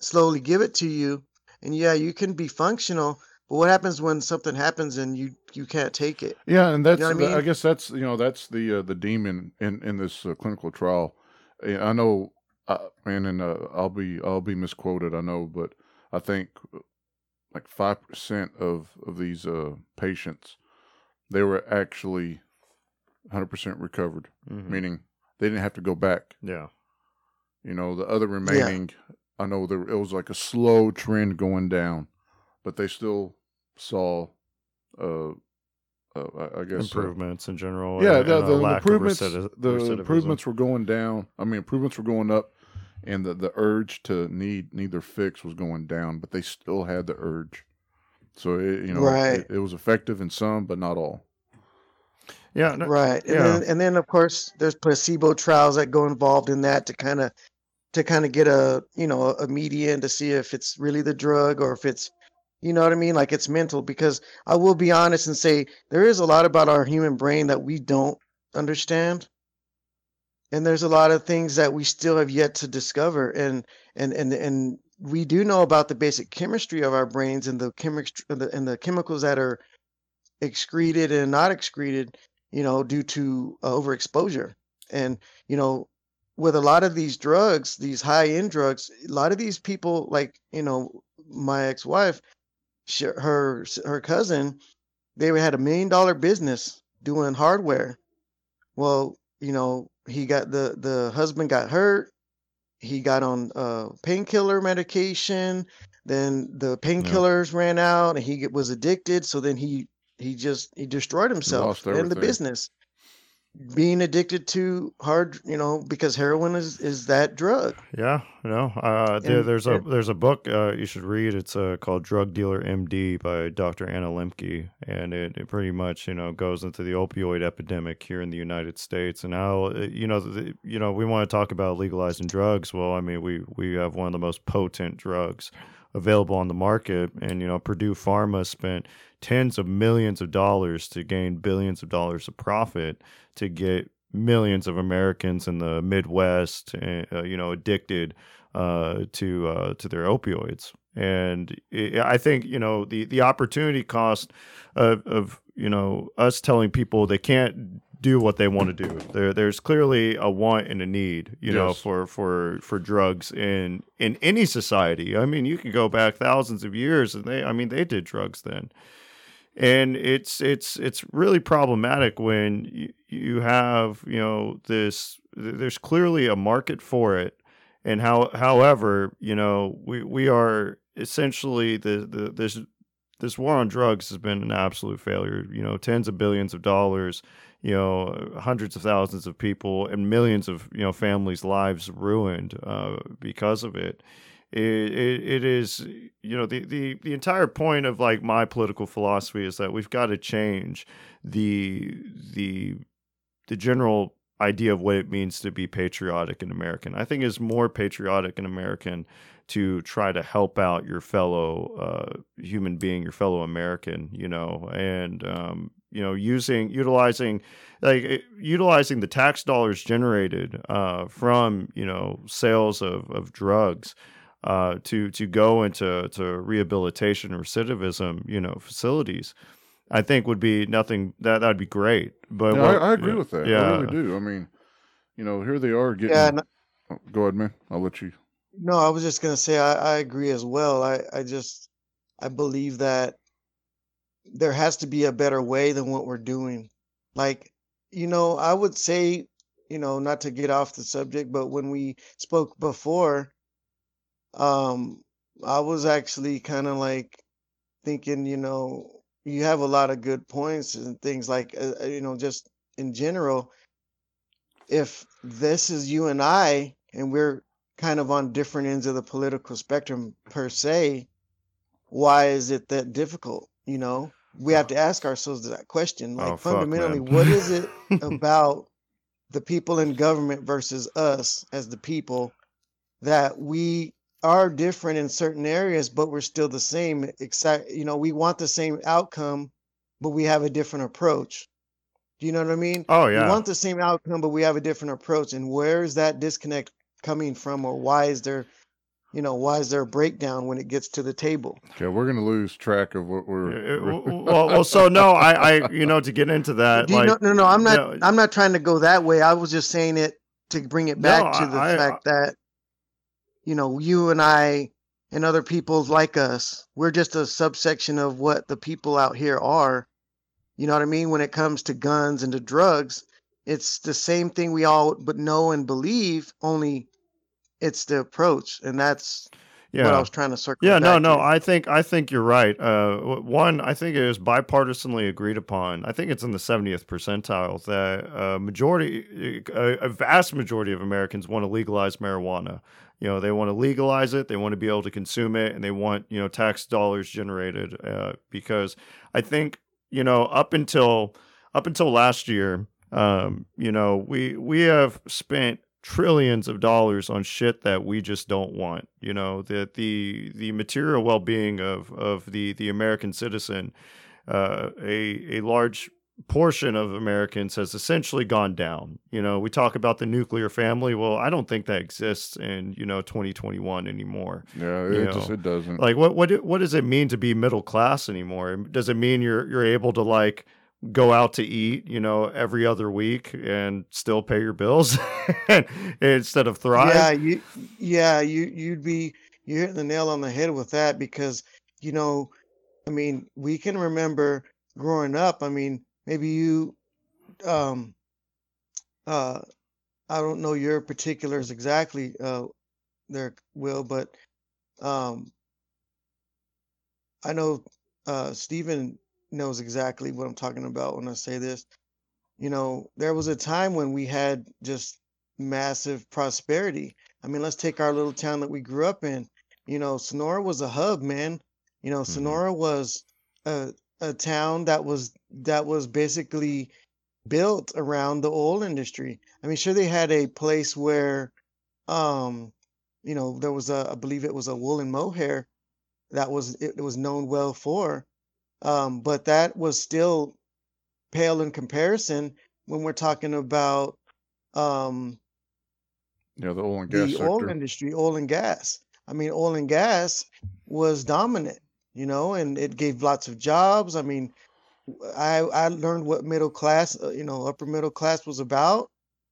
slowly give it to you. And yeah you can be functional but what happens when something happens and you you can't take it? Yeah, and that's know I the- I, guess that's you know that's the uh, the demon in in this uh, clinical trial. I know, uh, and and uh, I'll be I'll be misquoted. I know, but I think uh, like five percent of of these uh, patients they were actually 100 percent recovered, Mhm. meaning they didn't have to go back. Yeah. You know, the other remaining, I know there it was like a slow trend going down. but they still saw, uh, uh I- guess uh, improvements in general. yeah, and- the, and the, improvements, recidiv- the improvements were going down. I mean, improvements were going up, and the, the urge to need need their fix was going down. But they still had the urge, so it, you know, Right. it, it was effective in some, but not all. Yeah, no- right and yeah. then and then of course there's placebo trials that go involved in that to kind of to kind of get a you know a median to see if it's really the drug or if it's you know what i mean like it's mental because i will be honest and say there is a lot about our human brain that we don't understand and there's a lot of things that we still have yet to discover and and and and we do know about the basic chemistry of our brains and the chemistry and the, chemicals that are excreted and not excreted you know, due to uh, overexposure. And, you know, with a lot of these drugs, these high end drugs, a lot of these people, like, you know, my ex wife, her, her cousin, they had a million dollar business doing hardware. Well, you know, he got the, the husband got hurt. He got on uh, painkiller medication. Then the painkillers ran out and he was addicted. So then he he just he destroyed himself and the business being addicted to hard you know because heroin is is that drug Yeah, no. Uh, there, there's a there's a book uh, you should read. It's uh, called Drug Dealer MD by Dr. Anna Lembke, and it, it pretty much you know goes into the opioid epidemic here in the United States and how uh, you know the, you know we want to talk about legalizing drugs. Well, I mean we we have one of the most potent drugs available on the market, and you know Purdue Pharma spent tens of millions of dollars to gain billions of dollars of profit to get millions of Americans in the Midwest, uh, you know, addicted uh, to uh, to their opioids. And i I think you know the the opportunity cost of, of you know us telling people they can't do what they want to do. There there's clearly a want and a need, you know, for for for drugs in in any society. I mean, you can go back thousands of years, and they I mean they did drugs then and it's it's it's really problematic when you, you have you know this there's clearly a market for it. And how however you know we we are essentially the, the this this war on drugs has been an absolute failure you know tens of billions of dollars you know hundreds of thousands of people and millions of you know families lives ruined uh, because of it it, it, is you know the, the the entire point of like my political philosophy is that we've got to change the the the general idea of what it means to be patriotic and American. I think it's more patriotic and American to try to help out your fellow uh, human being, your fellow American, you know, and um, you know, using utilizing like eh, utilizing the tax dollars generated uh, from you know sales of of drugs uh, to to go into to rehabilitation and recidivism, you know, facilities. I think would be nothing that that'd be great. But Yeah, what- I, I agree yeah, with that. Yeah, I really do. I mean, you know, here they are getting. yeah and Oh, go ahead, man. I'll let you. No, I was just gonna say I, I agree as well. I, I just I believe that there has to be a better way than what we're doing. Like, you know, I would say, you know, not to get off the subject, but when we spoke before, um, I was actually kind of like thinking, you know, you have a lot of good points and things like, uh, uh, you know, just in general. If this is you and I, and we're kind of on different ends of the political spectrum per se, why is it that difficult? You know, we have to ask ourselves that question. Like Oh, fundamentally, man. what is it about the people in government versus us as the people that we are different in certain areas, but we're still the same. Except, you know, we want the same outcome, but we have a different approach. Do you know what I mean? Oh We yeah. want the same outcome, but we have a different approach. And where is that disconnect coming from, or why is there, you know, why is there a breakdown when it gets to the table? Okay, we're gonna lose track of what we're. Well, well, well, so no, I, I, you know, to get into that, Do you like, know, no, no, I'm not. no. I'm not trying to go that way. I was just saying it to bring it back No, to the I- I- fact that, you know, you and I and other people like us, we're just a subsection of what the people out here are. You know what I mean? When it comes to guns and to drugs, it's the same thing we all but know and believe. Only it's the approach, and that's Yeah. what I was trying to circle. Yeah, no, no. to. I think I think you're right. Uh, one, I think it is bipartisanly agreed upon. I think it's in the 70th percentile that a majority, a, a vast majority of Americans want to legalize marijuana. You know, they want to legalize it. They want to be able to consume it, and they want you know tax dollars generated. Uh, because I think you know up until up until last year, um, you know, we we have spent trillions of dollars on shit that we just don't want. You know, that the the material well being of of the the American citizen, uh, a a large portion of Americans has essentially gone down. You know, we talk about the nuclear family. Well, I don't think that exists in you know 2021 anymore. Yeah, it just it doesn't. Like, what what what does it mean to be middle class anymore? Does it mean you're you're able to like go out to eat, you know, every other week and still pay your bills instead of thrive? Yeah, you yeah, you you'd be you're hitting the nail on the head with that because you know, I mean, we can remember growing up, I mean, maybe you um uh I don't know your particulars exactly uh there will, but um I know uh Stephen knows exactly what I'm talking about when I say this. You know, there was a time when we had just massive prosperity. I mean, let's take our little town that we grew up in. You know, Sonora was a hub, man. You know, Mhm. Sonora was a a town that was that was basically built around the oil industry. I mean, sure they had a place where um you know, there was a I believe it was a woolen mohair that was it, was known well for. Um, but that was still pale in comparison when we're talking about um yeah, the oil and gas the oil industry, oil and gas. I mean, oil and gas was dominant, you know, and it gave lots of jobs. I mean, I I learned what middle class, uh, you know, upper middle class was about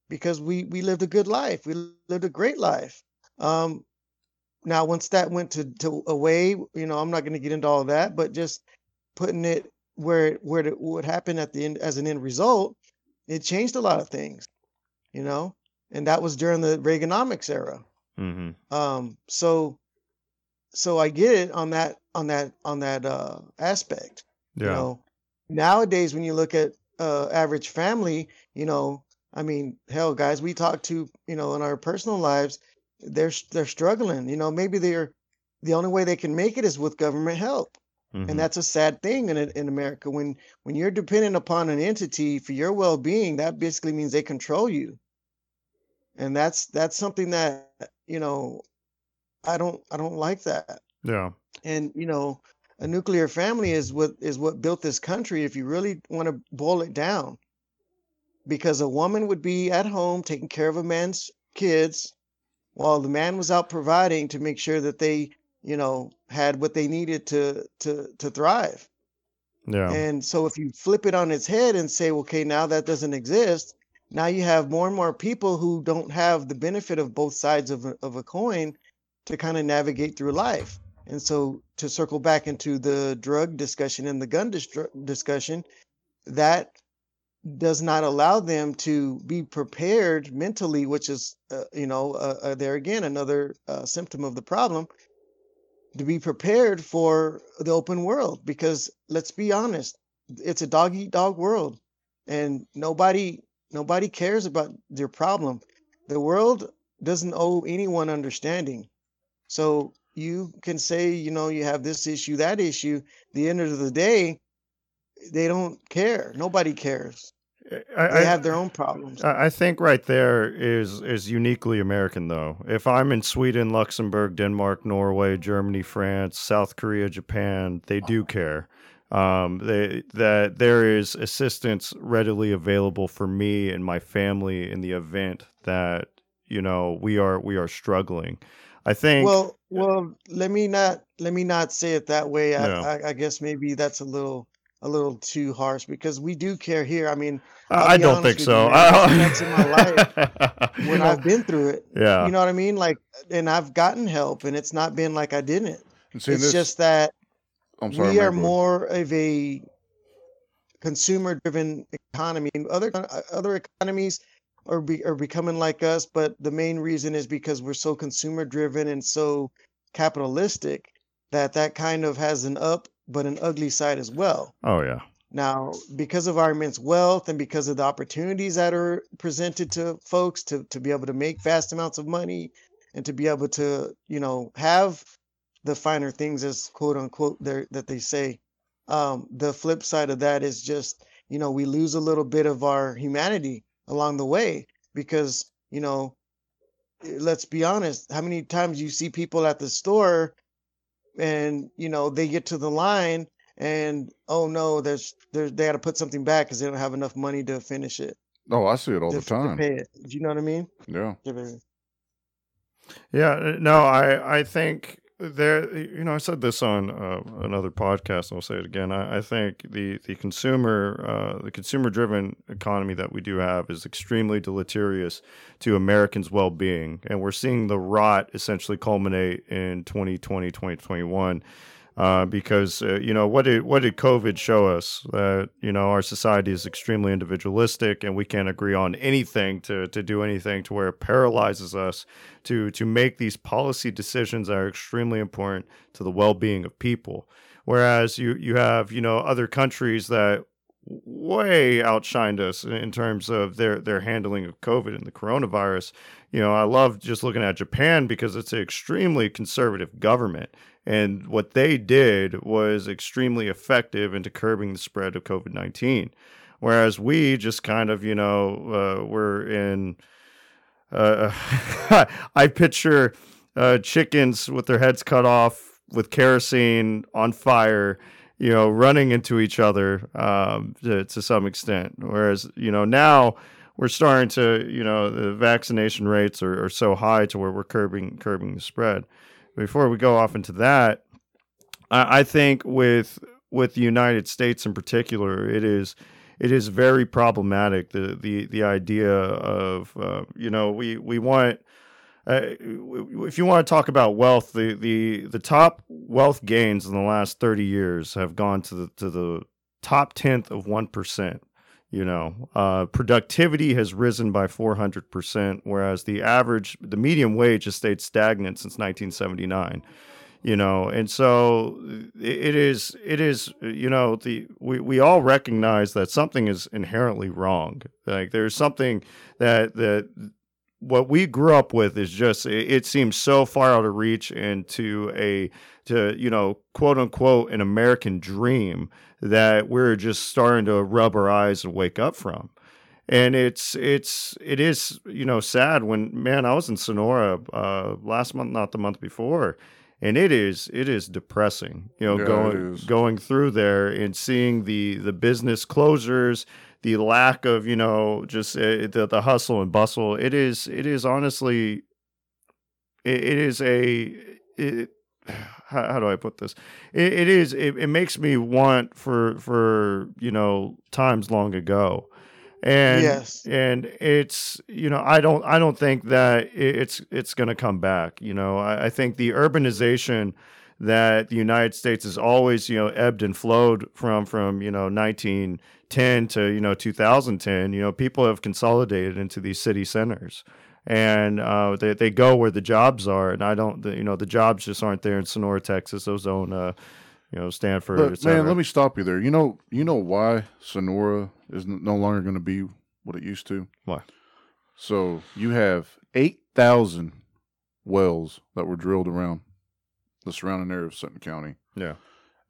because we we lived a good life. We lived a great life. Um, now once that went to to away, you know, I'm not going to get into all that, but just putting it where it- where it would happen at the end as an end result, it changed a lot of things, you know, and that was during the Reaganomics era. hmm Um, so so I get it on that on that on that uh aspect. Yeah. You know, nowadays when you look at uh average family, you know, I mean, hell, guys, we talk to, you know, in our personal lives, they're they're struggling. You know, maybe they're the only way they can make it is with government help. Mhm. And that's a sad thing in in America when when you're dependent upon an entity for your well-being, that basically means they control you. And that's that's something that, you know, I don't I don't like that. yeah. And you know, a nuclear family is what is what built this country if you really want to boil it down. Because a woman would be at home taking care of a man's kids while the man was out providing to make sure that they, you know, had what they needed to to to thrive. Yeah. And so if you flip it on its head and say, okay, now that doesn't exist, now you have more and more people who don't have the benefit of both sides of a, of a coin to kind of navigate through life. And so to circle back into the drug discussion and the gun distru- discussion, that does not allow them to be prepared mentally, which is, uh, you know, uh, uh, there again, another uh, symptom of the problem to be prepared for the open world. Because let's be honest it's a dog eat dog world and nobody nobody cares about their problem. The world doesn't owe anyone understanding. So you can say you know you have this issue that issue the end of the day they don't care nobody cares I, they have their own problems I I think right there is is uniquely American though. If I'm in Sweden, Luxembourg, Denmark, Norway, Germany, France, South Korea, Japan, they do care. Um, they that there is assistance readily available for me and my family in the event that you know we are we are struggling. I think. well well let me not let me not say it that way I. I, I guess maybe that's a little a little too harsh because we do care here i mean I don't think so. you, man. In my life, when I've been through it. yeah, You know what I mean? Like, and I've gotten help, and it's not been like I didn't. It's this, just that sorry, we are more of a consumer-driven economy. And Other uh, other economies are be, are becoming like us, but the main reason is because we're so consumer-driven and so capitalistic that that kind of has an up but an ugly side as well. Oh yeah. Now, because of our immense wealth and because of the opportunities that are presented to folks to, to be able to make vast amounts of money and to be able to, you know, have the finer things as quote unquote there that they say. Um, the flip side of that is just, you know, we lose a little bit of our humanity along the way because, you know, eh, let's be honest, how many times you see people at the store and you know they get to the line and oh no there's there's they got to put something back because they don't have enough money to finish it Oh, I see it all to, the time. pay it do you know what i mean Yeah. Yeah. Yeah, uh, no, I I think there. You know, I said this on uh, another podcast. I'll say it again. I, I think the the consumer uh, the consumer driven economy that we do have is extremely deleterious to Americans' well being, and we're seeing the rot essentially culminate in 2020, 2021. Uh, because uh, you know what did what did COVID show us? That you know our society is extremely individualistic and we can't agree on anything to to do anything to where it paralyzes us to to make these policy decisions that are extremely important to the well-being of people. Whereas you you have you know other countries that way outshined us in terms of their their handling of covid and the coronavirus. You know i love just looking at japan because it's an extremely conservative government and what they did was extremely effective into curbing the spread of covid-19 whereas we just kind of you know uh, we're in uh, I picture uh, chickens with their heads cut off, with kerosene on fire, you know, running into each other um, to, to some extent. Whereas, you know, now we're starting to, you know, the vaccination rates are, are so high to where we're curbing curbing the spread. Before we go off into that, I, I think with with the United States in particular, it is it is very problematic the the the idea of uh, you know we we want uh, if you want to talk about wealth the the the top wealth gains in the last 30 years have gone to the to the top tenth of 1% you know uh, productivity has risen by 400% whereas the average the median wage has stayed stagnant since 1979 you know? And so it is it is you know the we, we all recognize that something is inherently wrong. Like there's something that that what we grew up with is just it, it seems so far out of reach into a to you know quote unquote an american dream that we're just starting to rub our eyes and wake up from. And it's it's it is you know sad when man i was in sonora uh last month not the month before and it is it is depressing you know Yeah, going going through there and seeing the the business closures the lack of you know just uh, the the hustle and bustle. It is it is honestly it, it is a it, how, how do I put this? It, it is. It, it makes me want for for you know times long ago, and Yes. and it's you know I don't I don't think that it's it's going to come back. You know I, I think the urbanization that the United States has always you know ebbed and flowed from from you know 1910 to you know 2010. You know people have consolidated into these city centers and uh, they they go where the jobs are, and I don't, you know, the jobs just aren't there in Sonora, Texas, Ozona, you know, Stanford. et But cetera. man, let me stop you there. You know, you know why Sonora is no longer going to be what it used to. Why? So you have eight thousand wells that were drilled around the surrounding area of Sutton County. Yeah,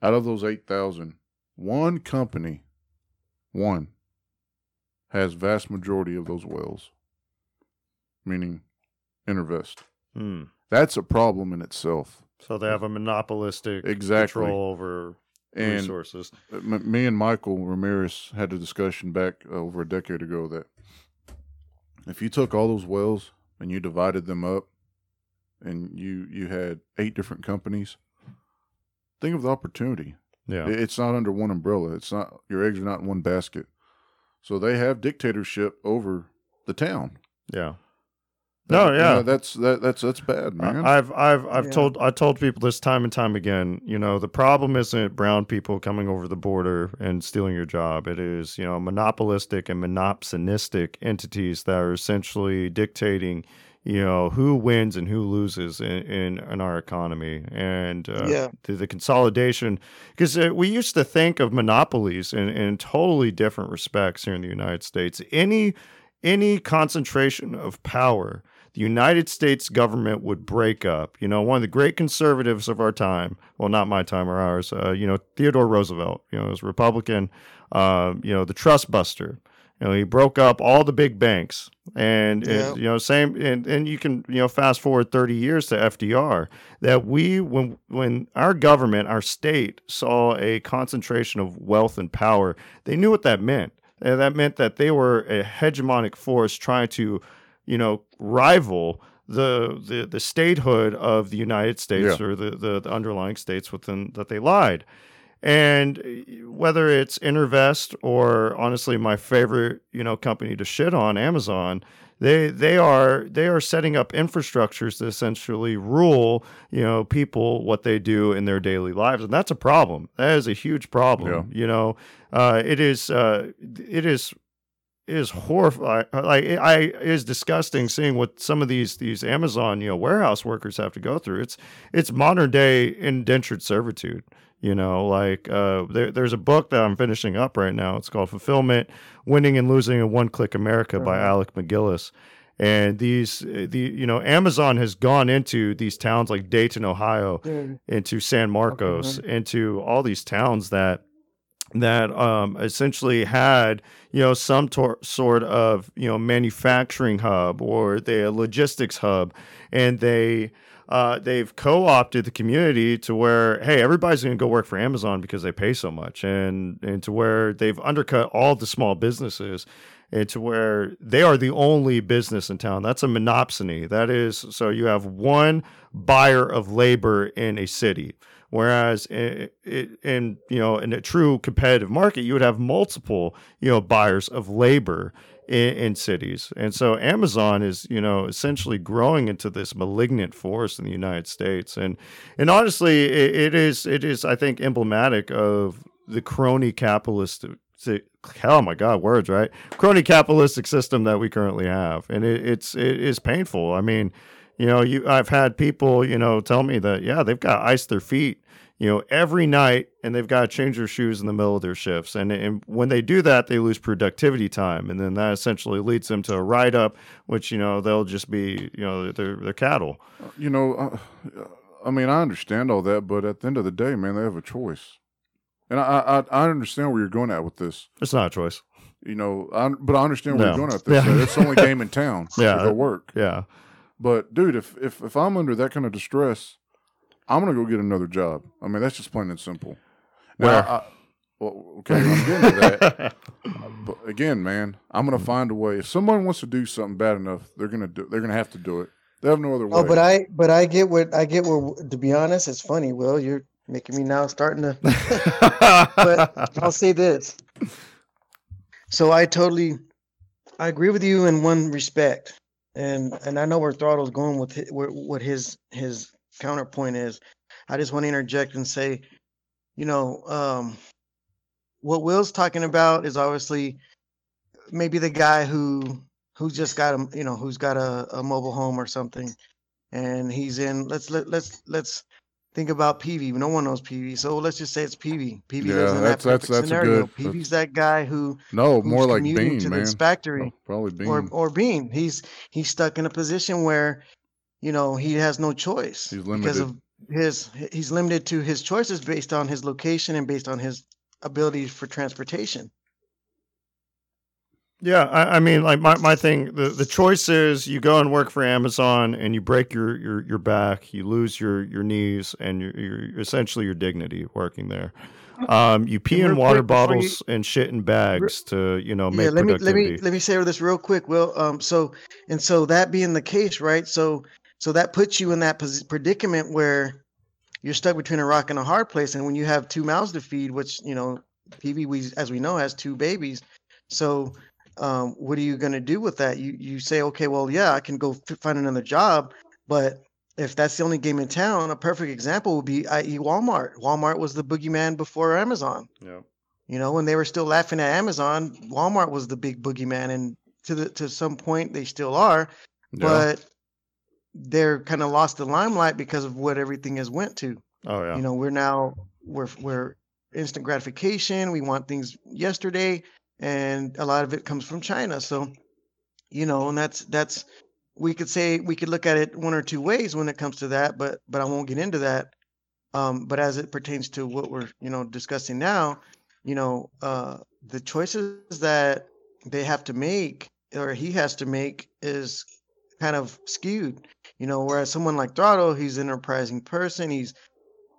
Out of those eight thousand, one company, one, has vast majority of those wells. Meaning, Intervest. Hmm. That's a problem in itself. So they have a monopolistic Exactly. control over And resources. Me and Michael Ramirez had a discussion back over a decade ago that if you took all those wells and you divided them up and you you had eight different companies think of the opportunity Yeah, it's not under one umbrella it's not your eggs are not in one basket so they have dictatorship over the town yeah. No, You yeah. know, that's that that's that's bad man I- I've I've I've Yeah. told I told people this time and time again. You know, the problem isn't brown people coming over the border and stealing your job. It is you know monopolistic and monopsonistic entities that are essentially dictating you know who wins and who loses in in, in our economy and uh, Yeah. the, the consolidation because uh, we used to think of monopolies in, in totally different respects here in the United States any any concentration of power the United States government would break up. You know, one of the great conservatives of our time, well, not my time or ours, uh, you know, Theodore Roosevelt, you know, was Republican, uh, you know, the trust buster. You know, he broke up all the big banks. And, Yeah. you know, same, and, and you can, you know, fast forward 30 years to FDR, that we, when, when our government, our state saw a concentration of wealth and power, they knew what that meant. And that meant that they were a hegemonic force trying to, you know, rival the the, the statehood of the United States Yeah. or the, the, the underlying states within that they lied. And uh, whether it's Intervest or honestly my favorite, you know, company to shit on, Amazon, they they are they are setting up infrastructures to essentially rule, you know, people what they do in their daily lives, and that's a problem. That is a huge problem. You know, uh, it is uh, it is is horrifying. Like it, I is disgusting seeing what some of these these Amazon you know warehouse workers have to go through. It's it's modern day indentured servitude. You know, like uh, there, there's a book that I'm finishing up right now. It's called Fulfillment: Winning and Losing in One Click America by Mhm. Alec MacGillis. And these, uh, the you know, Amazon has gone into these towns like Dayton, Ohio, into San Marcos, into all these towns that that um, essentially had you know some tor- sort of you know manufacturing hub or the logistics hub, and they. Uh, they've co-opted the community to where hey everybody's going to go work for amazon because they pay so much. And and to where they've undercut all the small businesses and to where they are the only business in town. That's a monopsony. That is so you have one buyer of labor in a city Whereas in, in you know in a true competitive market, you would have multiple you know buyers of labor in, in cities, and so Amazon is you know essentially growing into this malignant force in the United States, and and honestly, it, it is it is I think emblematic of the crony capitalist. Oh my God, words right? Crony capitalistic system that we currently have, and it, it's it is painful. I mean, you know, you I've had people, you know, tell me that yeah, they've got ice their feet, you know, every night, and they've got to change their shoes in the middle of their shifts, and and when they do that, they lose productivity time, and then that essentially leads them to a write up, which you know they'll just be, you know, they're they're cattle. You know, uh, I mean, I understand all that, but at the end of the day, man, they have a choice. And I, I, I understand where you're going at with this. It's not a choice. You know, I, but I understand where No. you're going at this. Yeah. That's the only game in town. Yeah. to go work. Yeah, But dude, if if if I'm under that kind of distress, I'm gonna go get another job. I mean, that's just plain and simple. Now, Where? I, well, okay, I'm getting to that. but again, man, I'm gonna find a way. If someone wants to do something bad enough, they're gonna do. They're gonna have to do it. They have no other oh, way. Oh, but I but I get what I get what to be honest, it's funny. Will you're making me now starting to but I'll say this. So I totally I agree with you in one respect. And and I know where Throttle's going with hi- where, what his his counterpoint is. I just want to interject and say, you know, um what Will's talking about is obviously maybe the guy who who's just got a you know who's got a, a mobile home or something and he's in let's let, let's let's think about PV. No one knows PV, so let's just say it's PV. PV Yeah, lives in that's- that that's- perfect that's a scenario. good- PV's that guy who no, more like Bean, to man. this factory Oh, Probably Bean. or or Bean. He's he's stuck in a position where you know he has no choice He's because of his he's limited to his choices based on his location and based on his ability for transportation. Yeah, I, I mean, like my, my thing, the, the choice is you go and work for Amazon and you break your, your, your back, you lose your, your knees and your, your essentially your dignity working there. Um, you pee in water quick before you- bottles and shit in bags to you know make yeah, let me let me let me say this real quick, Will. Um, so and so that being the case, right? So so that puts you in that predicament where you're stuck between a rock and a hard place, and when you have two mouths to feed, which you know, PV we as we know has two babies, so um, what are you going to do with that? You you say, okay, well, yeah, I can go f- find another job, but if that's the only game in town, a perfect example would be, i.e., Walmart. Walmart was the boogeyman before Amazon. yeah. You know, when they were still laughing at Amazon, Walmart was the big boogeyman, and to the to some point they still are. Yeah. But they're kind of lost the limelight because of what everything has went to. Oh yeah. You know, we're now we're we're instant gratification. We want things yesterday, and a lot of it comes from China. So, you know, and that's that's we could say we could look at it one or two ways when it comes to that, but but I won't get into that. Um, but as it pertains to what we're you know discussing now, you know, uh, the choices that they have to make or he has to make is kind of skewed. You know, whereas someone like Throttle, he's an enterprising person. He's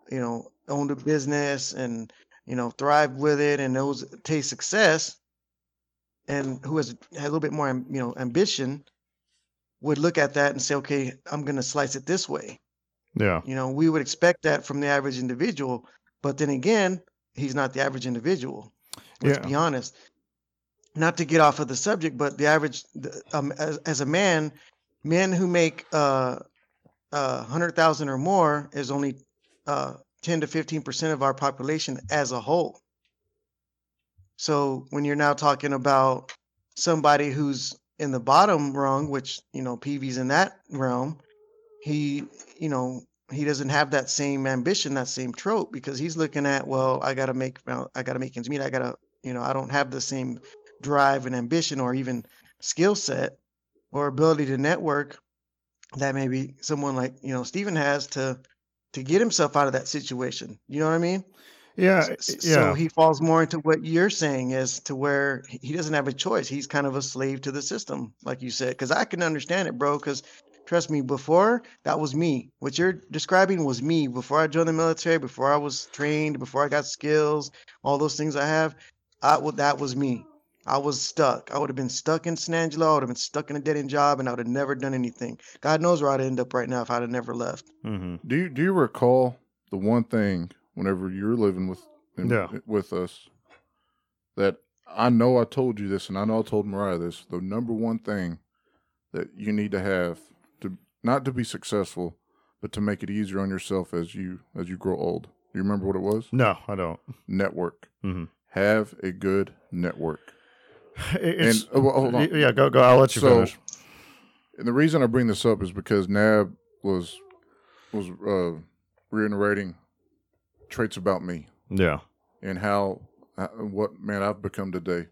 you know owned a business and you know thrived with it and knows taste success and who has, has a little bit more you know ambition would look at that and say okay i'm going to slice it this way Yeah. you know we would expect that from the average individual but then again he's not the average individual let's Yeah. be honest not to get off of the subject but the average um, as, as a man men who make uh uh 100000 or more is only uh 10 to 15 percent of our population as a whole. So when you're now talking about somebody who's in the bottom rung which you know pv's in that realm he you know he doesn't have that same ambition that same trope because he's looking at well i gotta make i gotta make ends meet. I gotta you know i don't have the same drive and ambition or even skill set or ability to network that maybe someone like you know Stephen has to to get himself out of that situation. You know what I mean? Yeah. S- Yeah. So he falls more into what you're saying as to where he he doesn't have a choice. He's kind of a slave to the system, like you said. Because I can understand it, bro. Because trust me, before that was me. What you're describing was me before I joined the military, before I was trained, before I got skills, all those things I have. I well, that was me. I was stuck. I would have been stuck in San Angelo. I would have been stuck in a dead end job, and I would have never done anything. God knows where I'd end up right now if I'd have never left. hmm Do you do you recall the one thing whenever you were living with in- Yeah. with us that I know I told you this and I know I told Mariah this the number one thing that you need to have to not to be successful but to make it easier on yourself as you as you grow old. You remember what it was? No, I don't. Network. Mhm. Have a good network. It- It's, and oh, well, hold on. yeah, go go. I'll let you So- finish. And the reason I bring this up is because Nab was was uh, reiterating traits about me Yeah. and how uh, what man I've become today.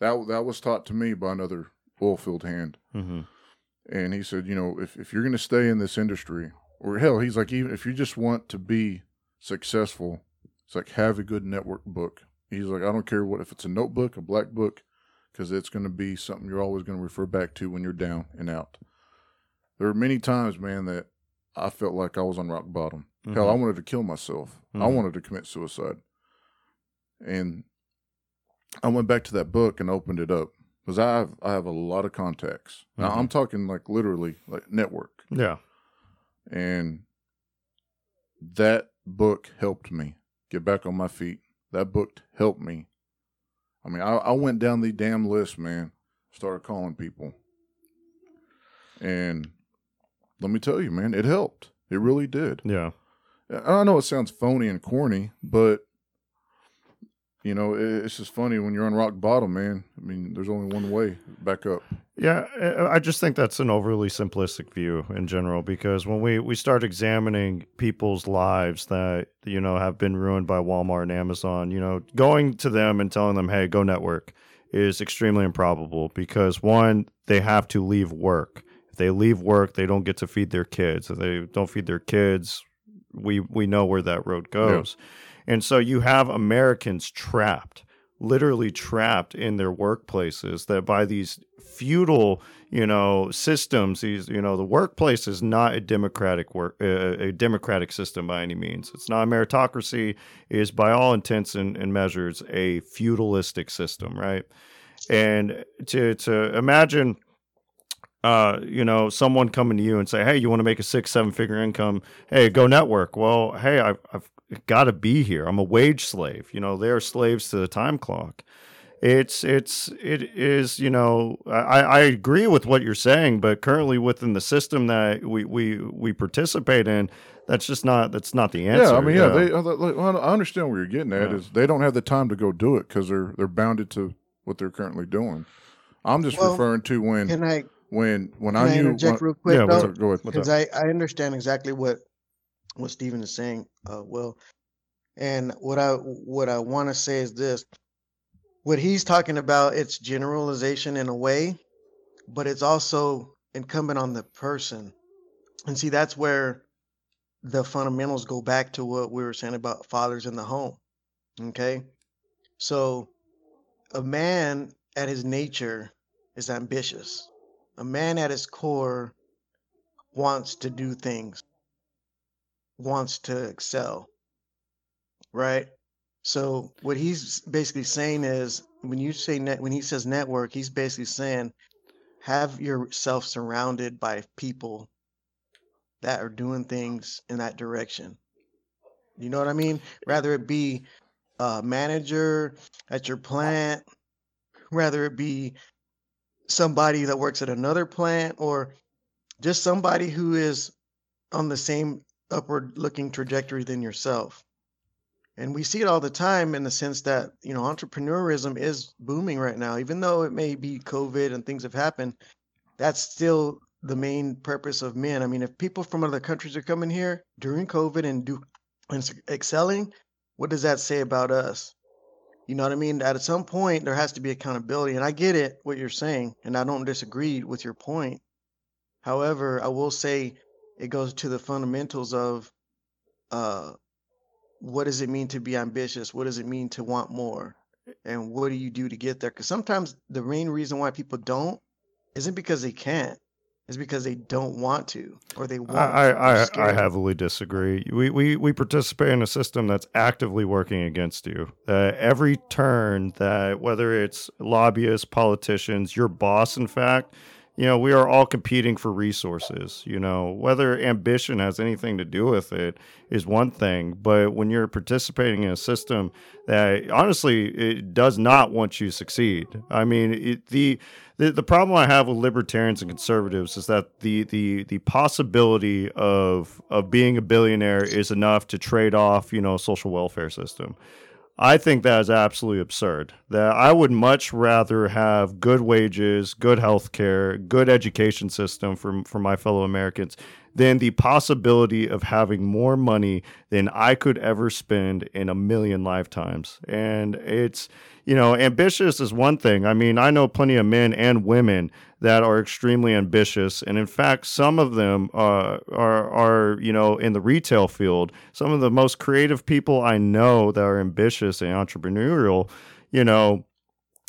That that was taught to me by another oil field hand, hmm and he said, you know, if if you're going to stay in this industry, or hell, he's like, even if you just want to be successful, it's like have a good network book. He's like, I don't care what if it's a notebook, a black book, because it's going to be something you're always going to refer back to when you're down and out. There are many times, man, that I felt like I was on rock bottom. Hell, I wanted to kill myself. I Mhm. wanted to commit suicide. And I went back to that book and opened it up because I have I have a lot of contacts. Now Mhm. I'm talking like literally like network, Yeah. and that book helped me get back on my feet. That book helped me. I mean, I, I went down the damn list, man. Started calling people, and let me tell you, man, it helped. It really did. Yeah. I know it sounds phony and corny, but you know, it's just funny when you're on rock bottom, man. I mean, there's only one way back up. Yeah, I just think that's an overly simplistic view in general because when we, we start examining people's lives that, you know, have been ruined by Walmart and Amazon, you know, going to them and telling them, hey, go network is extremely improbable because one, they have to leave work. If they leave work, they don't get to feed their kids. If they don't feed their kids, we, we know where that road goes. And so you have Americans trapped literally trapped in their workplaces that by these feudal you know systems these you know the workplace is not a democratic work uh, a democratic system by any means it's not a meritocracy it is by all intents and, and measures a feudalistic system right and to to imagine uh, you know, someone coming to you and say, "Hey, you want to make a six, seven figure income? Hey, go network." Well, hey, I've, I've got to be here. I'm a wage slave. You know, they are slaves to the time clock. It's it's it is you know I, I agree with what you're saying, but currently within the system that we we we participate in, that's just not that's not the answer. yeah, I mean, yeah, they. uh, like, well, I understand where you're getting at. Yeah. Is they don't have the time to go do it because they're they're bounded to what they're currently doing. I'm just Well, referring to when Can I when when Can I I knew interject when- real quick Yeah, though? go ahead. Because I, I understand exactly what what Stephen is saying, uh, Will. And what I what I want to say is this: what he's talking about, it's generalization in a way, but it's also incumbent on the person. And see, that's where the fundamentals go back to what we were saying about fathers in the home. Okay, so a man at his nature is ambitious. A man at his core wants to do things, wants to excel, right? So what he's basically saying is when you say net when he says network, he's basically saying have yourself surrounded by people that are doing things in that direction. You know what I mean? Rather it be a manager at your plant, rather it be somebody that works at another plant or just somebody who is on the same upward looking trajectory than yourself. And we see it all the time in the sense that, you know, entrepreneurism is booming right now. Even though it may be COVID and things have happened, that's still the main purpose of men. I mean, if people from other countries are coming here during COVID and do and excelling, what does that say about us? You know what I mean? At some point, there has to be accountability. And I get it, what you're saying, and I don't disagree with your point. However, I will say it goes to the fundamentals of uh, what does it mean to be ambitious? What does it mean to want more? And what do you do to get there? Because sometimes the main reason why people don't isn't because they can't, it's because they don't want to or they won't. I, I, I, I heavily disagree. We, we, we participate in a system that's actively working against you. Uh, every turn that, whether it's lobbyists, politicians, your boss, in fact, you know, we are all competing for resources. You know, whether ambition has anything to do with it is one thing, but when you're participating in a system that honestly it does not want you to succeed. I mean, it, the, the the problem I have with libertarians and conservatives is that the the the possibility of of being a billionaire is enough to trade off, you know, a social welfare system. I think that is absolutely absurd. That I would much rather have good wages, good health care, good education system for, for my fellow Americans than the possibility of having more money than I could ever spend in a million lifetimes. And it's, you know, ambitious is one thing. I mean, I know plenty of men and women that are extremely ambitious, and in fact, some of them uh, are are you know in the retail field. Some of the most creative people I know that are ambitious and entrepreneurial, you know,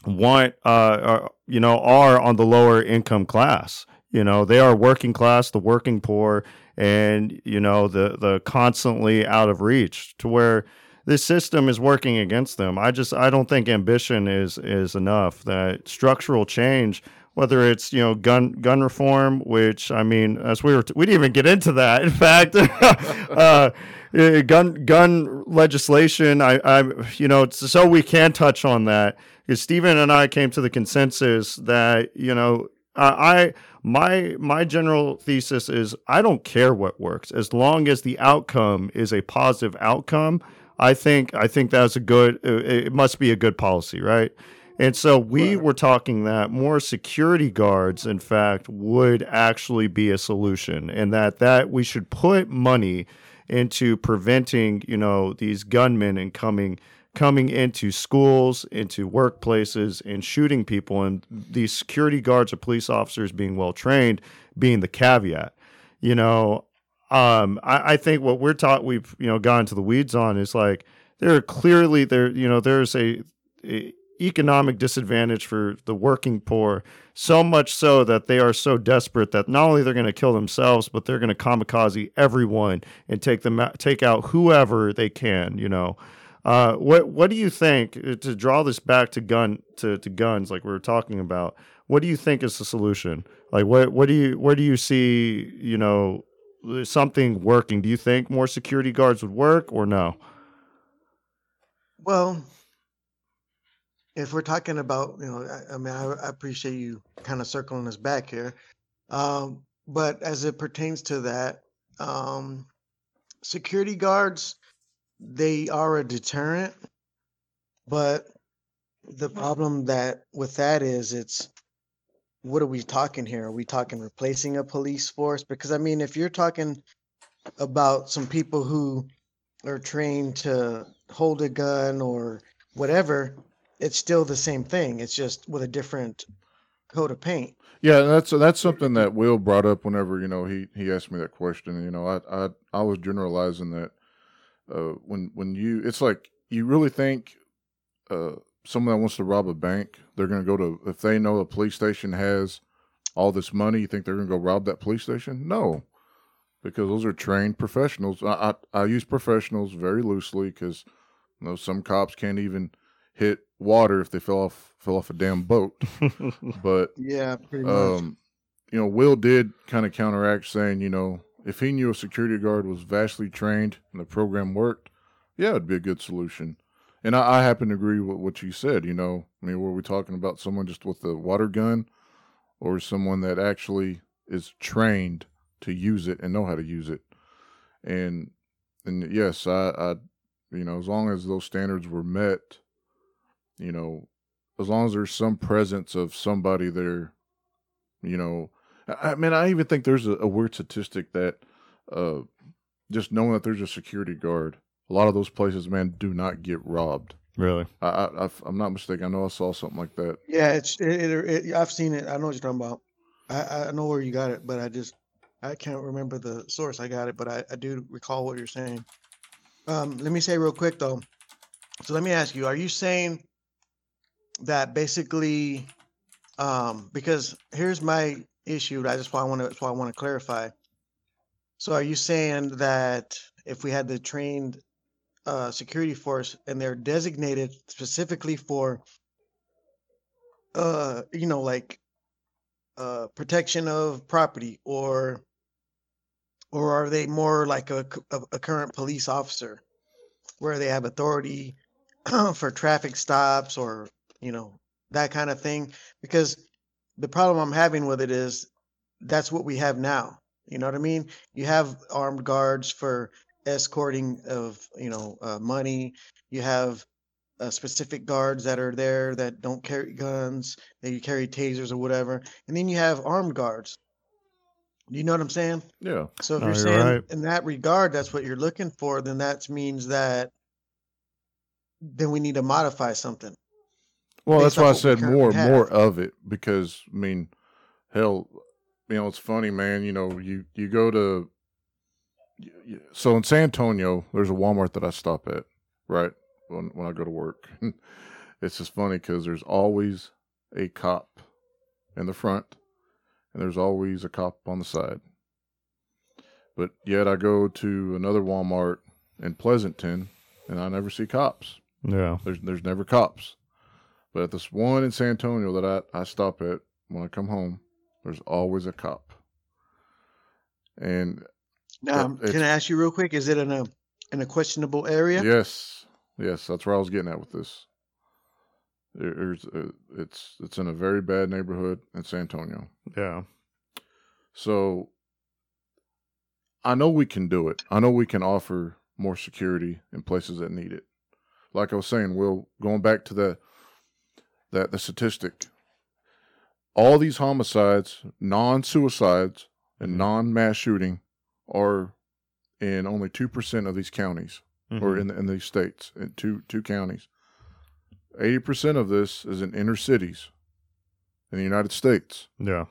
want uh, are, you know are on the lower income class. You know, they are working class, the working poor, and you know the the constantly out of reach to where this system is working against them. I just I don't think ambition is is enough. That structural change, whether it's you know gun gun reform, which I mean, as we were we didn't even get into that. In fact, uh, eh, gun gun legislation. I I you know so we can touch on that Stephen and I came to the consensus that you know. I my my general thesis is I don't care what works as long as the outcome is a positive outcome. I think I think that's a good. uh, It must be a good policy, right? And so we were talking that more security guards, in fact, would actually be a solution, and that that we should put money into preventing, you know, these gunmen and coming coming into schools, into workplaces, and shooting people, and these security guards or police officers being well trained being the caveat. You know, um, I, I think what we're taught, we've you know gone to the weeds on is like there are clearly there you know there's a, a economic disadvantage for the working poor so much so that they are so desperate that not only they're going to kill themselves but they're going to kamikaze everyone and take them take out whoever they can you know? Uh, what what do you think uh, to draw this back to gun to, to guns like we were talking about what do you think is the solution? Like what what do you where do you see you know something working do you think more security guards would work or no Well, if we're talking about, you know, I, I mean, I, I appreciate you kind of circling us back here. Um, but as it pertains to that, um, security guards, they are a deterrent. But the problem that with that is it's what are we talking here? Are we talking replacing a police force? Because I mean, if you're talking about some people who are trained to hold a gun or whatever, it's still the same thing. It's just with a different coat of paint. Yeah, that's that's something that Will brought up whenever you know he he asked me that question. You know, I I I was generalizing that uh, when when you it's like you really think uh, someone that wants to rob a bank, they're going to go to if they know a police station has all this money, you think they're going to go rob that police station? No, because those are trained professionals. I I, I use professionals very loosely because you know some cops can't even hit water if they fell off fell off a damn boat. but Yeah, pretty much. um, you know, Will did kind of counteract saying, you know, if he knew a security guard was vastly trained and the program worked, yeah, it'd be a good solution. And I, I happen to agree with what you said. You know, I mean, were we talking about someone just with a water gun, or someone that actually is trained to use it and know how to use it? And and yes, I, I you know, as long as those standards were met, you know, as long as there's some presence of somebody there, you know, I, I mean, I even think there's a, a weird statistic that uh, just knowing that there's a security guard, a lot of those places, man, do not get robbed. really? I, I, I- I'm not mistaken. I know I saw something like that. Yeah, it's it, it, it. I've seen it. I know what you're talking about. I I know where you got it, but I just I can't remember the source I got it, but I I do recall what you're saying. Um, let me say real quick though. So let me ask you: Are you saying that basically? Um, because here's my issue. I just why I want to. That's why I want to clarify. So are you saying that if we had the trained uh, security force and they're designated specifically for uh you know like uh protection of property or or are they more like a a current police officer where they have authority for traffic stops or you know that kind of thing? Because the problem i'm having with it is that's what we have now you know what i mean? You have armed guards for escorting of you know uh, money you have uh, specific guards that are there that don't carry guns they carry tasers or whatever and then you have armed guards you know what i'm saying Yeah. so if No, you're you're saying right. in that regard that's what you're looking for then that means that then we need to modify something Well, that's why I off what we said more, currently more of it because I mean, hell, you know, it's funny, man. You know, you you go to y- y- so in San Antonio, there's a Walmart that I stop at, right when when I go to work. it's just funny because there's always a cop in the front, and there's always a cop on the side. But yet, I go to another Walmart in Pleasanton, and I never see cops. Yeah. There's there's never cops. But at this one in San Antonio that I, I stop at when I come home, there's always a cop. And it's- can i ask you real quick is it in a in a questionable area yes, yes, that's where I was getting at with this. There's uh, it's it's in a very bad neighborhood in San Antonio. Yeah. So I know we can do it. I know we can offer more security in places that need it. Like I was saying, Will, going back to the that the statistic, all these homicides, non-suicides and Mhm. non-mass shooting, are in only two percent of these counties or Mhm. in in these states, in two two counties. Eighty percent of this is in inner cities in the United States yeah.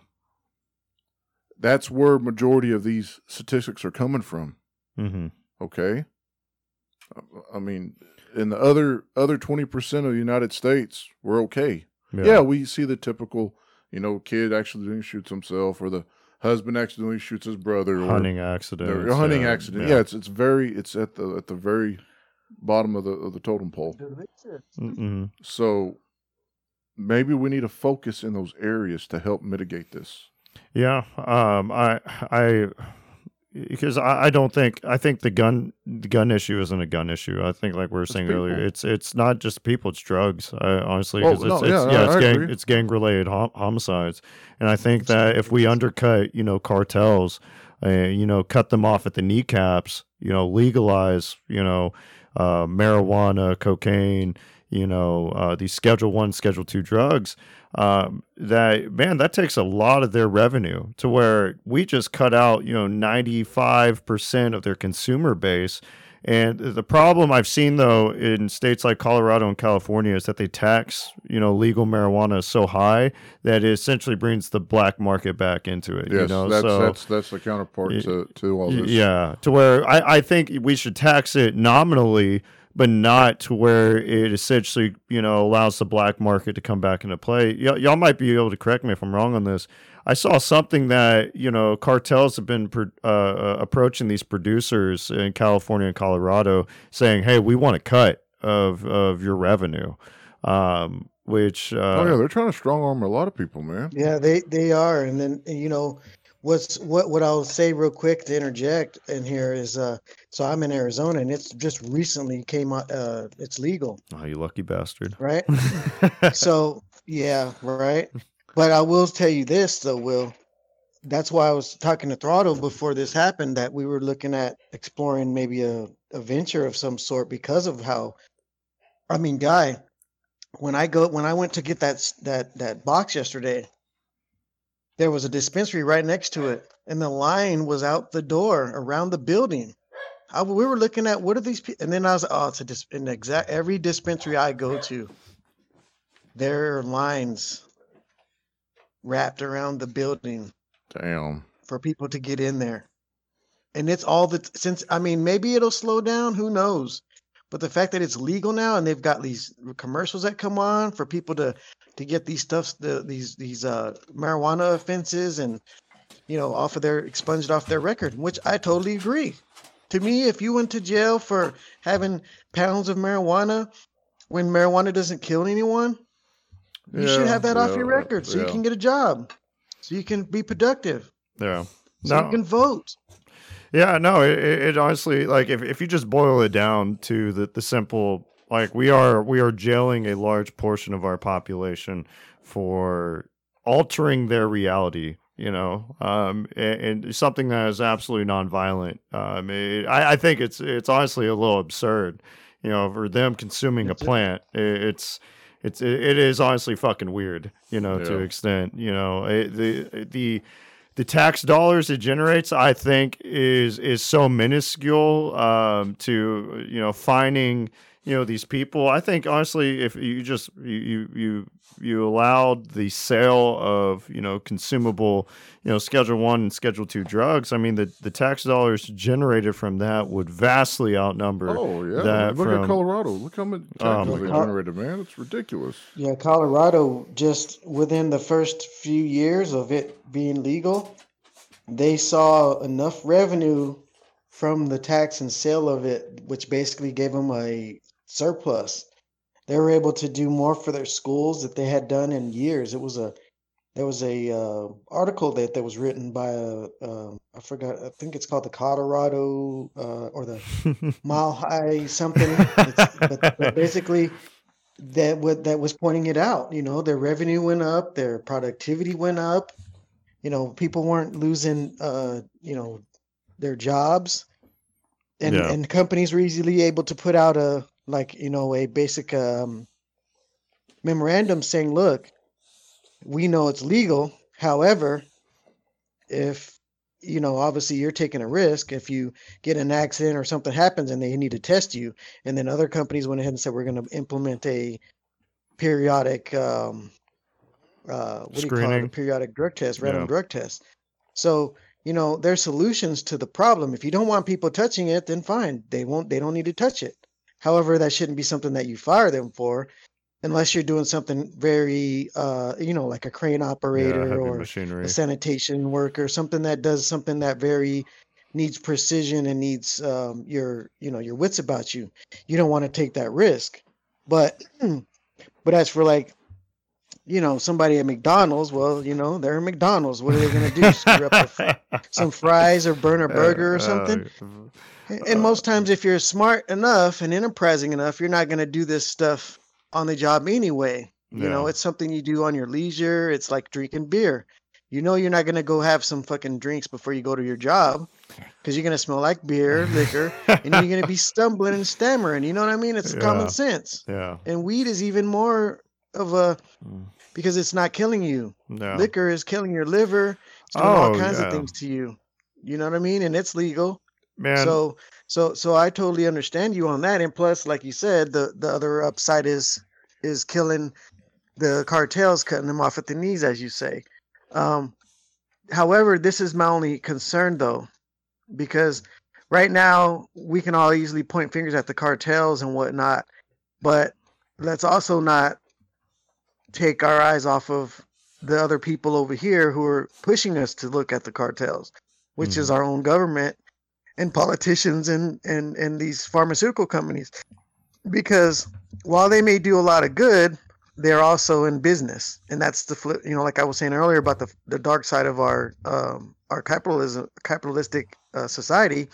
that's where majority of these statistics are coming from Mm-hmm. okay i mean in the other other 20% of the united states we're okay yeah. we see the typical you know kid actually shoots himself or the husband accidentally shoots his brother hunting or accident. a hunting accident yeah. it's it's very it's at the at the very bottom of the of the totem pole Mm-mm. so maybe we need to focus in those areas to help mitigate this Yeah, um, I, I, because I, I don't think I think the gun the gun issue isn't a gun issue. I think like we were It's saying earlier, it's it's not just people, it's drugs. I, honestly, Oh, 'cause it's, no, it's, yeah, yeah, I- it's I gang agree. it's gang related hom- homicides, and I think that if we undercut, you know, cartels, uh, you know, cut them off at the kneecaps, you know, legalize, you know, uh, marijuana, cocaine, you know, uh, these Schedule One, Schedule Two drugs. Um, that man, that takes a lot of their revenue to where we just cut out, you know, ninety five percent of their consumer base. And the problem I've seen though in states like Colorado and California is that they tax, you know, legal marijuana so high that it essentially brings the black market back into it. Yes, you know, that's so that's that's the counterpart to, to all this. Yeah, to where I, I think we should tax it nominally, but not to where it essentially, you know, allows the black market to come back into play. Y- y'all might be able to correct me if I'm wrong on this. I saw something that you know cartels have been pro- uh, uh, approaching these producers in California and Colorado, saying, "Hey, we want a cut of of your revenue," um, which uh, Oh yeah, they're trying to strong arm a lot of people, man. Yeah, they they are, and then you know what's what what I'll say real quick to interject in here is uh so I'm in Arizona and it's just recently came out uh it's legal, oh, you lucky bastard. right? so yeah, right. But I will tell you this though, Will. That's why I was talking to Throttle before this happened that we were looking at exploring maybe a, a venture of some sort because of how I mean, guy, when I go when I went to get that that that box yesterday, there was a dispensary right next to it, and the line was out the door around the building. I, we were looking at what are these people, and then I was oh, it's a dis- an exact every dispensary I go to, there are lines wrapped around the building Damn. for people to get in there. And it's all the since I mean maybe it'll slow down, who knows. But the fact that it's legal now and they've got these commercials that come on for people to to get these stuffs the these these uh marijuana offenses and you know off of their expunged off their record, which I totally agree. To me, if you went to jail for having pounds of marijuana when marijuana doesn't kill anyone, you should have that off your record so you can get a job. So you can be productive. Yeah. So No. you can vote. Yeah, no, it, it it honestly like if, if you just boil it down to the, the simple like we are we are jailing a large portion of our population for altering their reality, you know, um, and, and something that is absolutely nonviolent. Um, it, I, I think it's it's honestly a little absurd, you know, for them consuming a a- plant. It, it's it's it, it is honestly fucking weird, you know, to Yeah. an extent. You know, it, the the the tax dollars it generates, I think, is is so minuscule um, to you know finding you know these people. I think honestly, if you just you you you, you allowed the sale of you know consumable you know Schedule One and Schedule Two drugs, I mean the the tax dollars generated from that would vastly outnumber. Oh yeah. that. Look from- at Colorado. Look how much taxes oh, my they God. generated, man. It's ridiculous. Yeah, Colorado just within the first few years of it being legal, they saw enough revenue from the tax and sale of it, which basically gave them a surplus. They were able to do more for their schools that they had done in years. It was a there was a uh, article that that was written by a um, I forgot I think it's called the Colorado uh, or the Mile High something. But, but basically, that what that was pointing it out. You know, their revenue went up, their productivity went up. You know, people weren't losing, uh, you know, their jobs, and Yeah. and companies were easily able to put out a like you know a basic um, memorandum saying, look, we know it's legal. However, if you know, obviously you're taking a risk. If you get an accident or something happens and they need to test you, and then other companies went ahead and said we're going to implement a periodic, um, uh, what do you call it? A periodic drug test, random Yeah. drug test. So you know, there's solutions to the problem. If you don't want people touching it, then fine, they won't. They don't need to touch it. However, that shouldn't be something that you fire them for, unless you're doing something very, uh, you know, like a crane operator heavy or machinery. a sanitation worker, something that does something that very needs precision and needs um, your you know your wits about you. You don't want to take that risk. But but as for like you know somebody at McDonald's, well you know they're at McDonald's. What are they gonna do? Screw up fr- some fries or burn a uh, burger or uh, something? Uh, And most times, uh. if you're smart enough and enterprising enough, you're not going to do this stuff on the job anyway. You know, it's something you do on your leisure. It's like drinking beer. You know you're not gonna go have some fucking drinks before you go to your job, because you're gonna smell like beer, liquor, and you're gonna be stumbling and stammering. You know what I mean? It's Yeah. common sense. Yeah. And weed is even more of a Mm. because it's not killing you. Yeah. Liquor is killing your liver. It's doing all Oh, kinds yeah. of things to you. You know what I mean? And it's legal. Man. So so so I totally understand you on that. And plus, like you said, the the other upside is is killing the cartels, cutting them off at the knees, as you say. Um, however, this is my only concern though, because right now we can all easily point fingers at the cartels and whatnot, but let's also not take our eyes off of the other people over here who are pushing us to look at the cartels, which is our own government and politicians and, and, and these pharmaceutical companies. Because while they may do a lot of good, they're also in business. And that's the flip, you know, like I was saying earlier about the, the dark side of our, um, our capitalism, capitalistic uh, society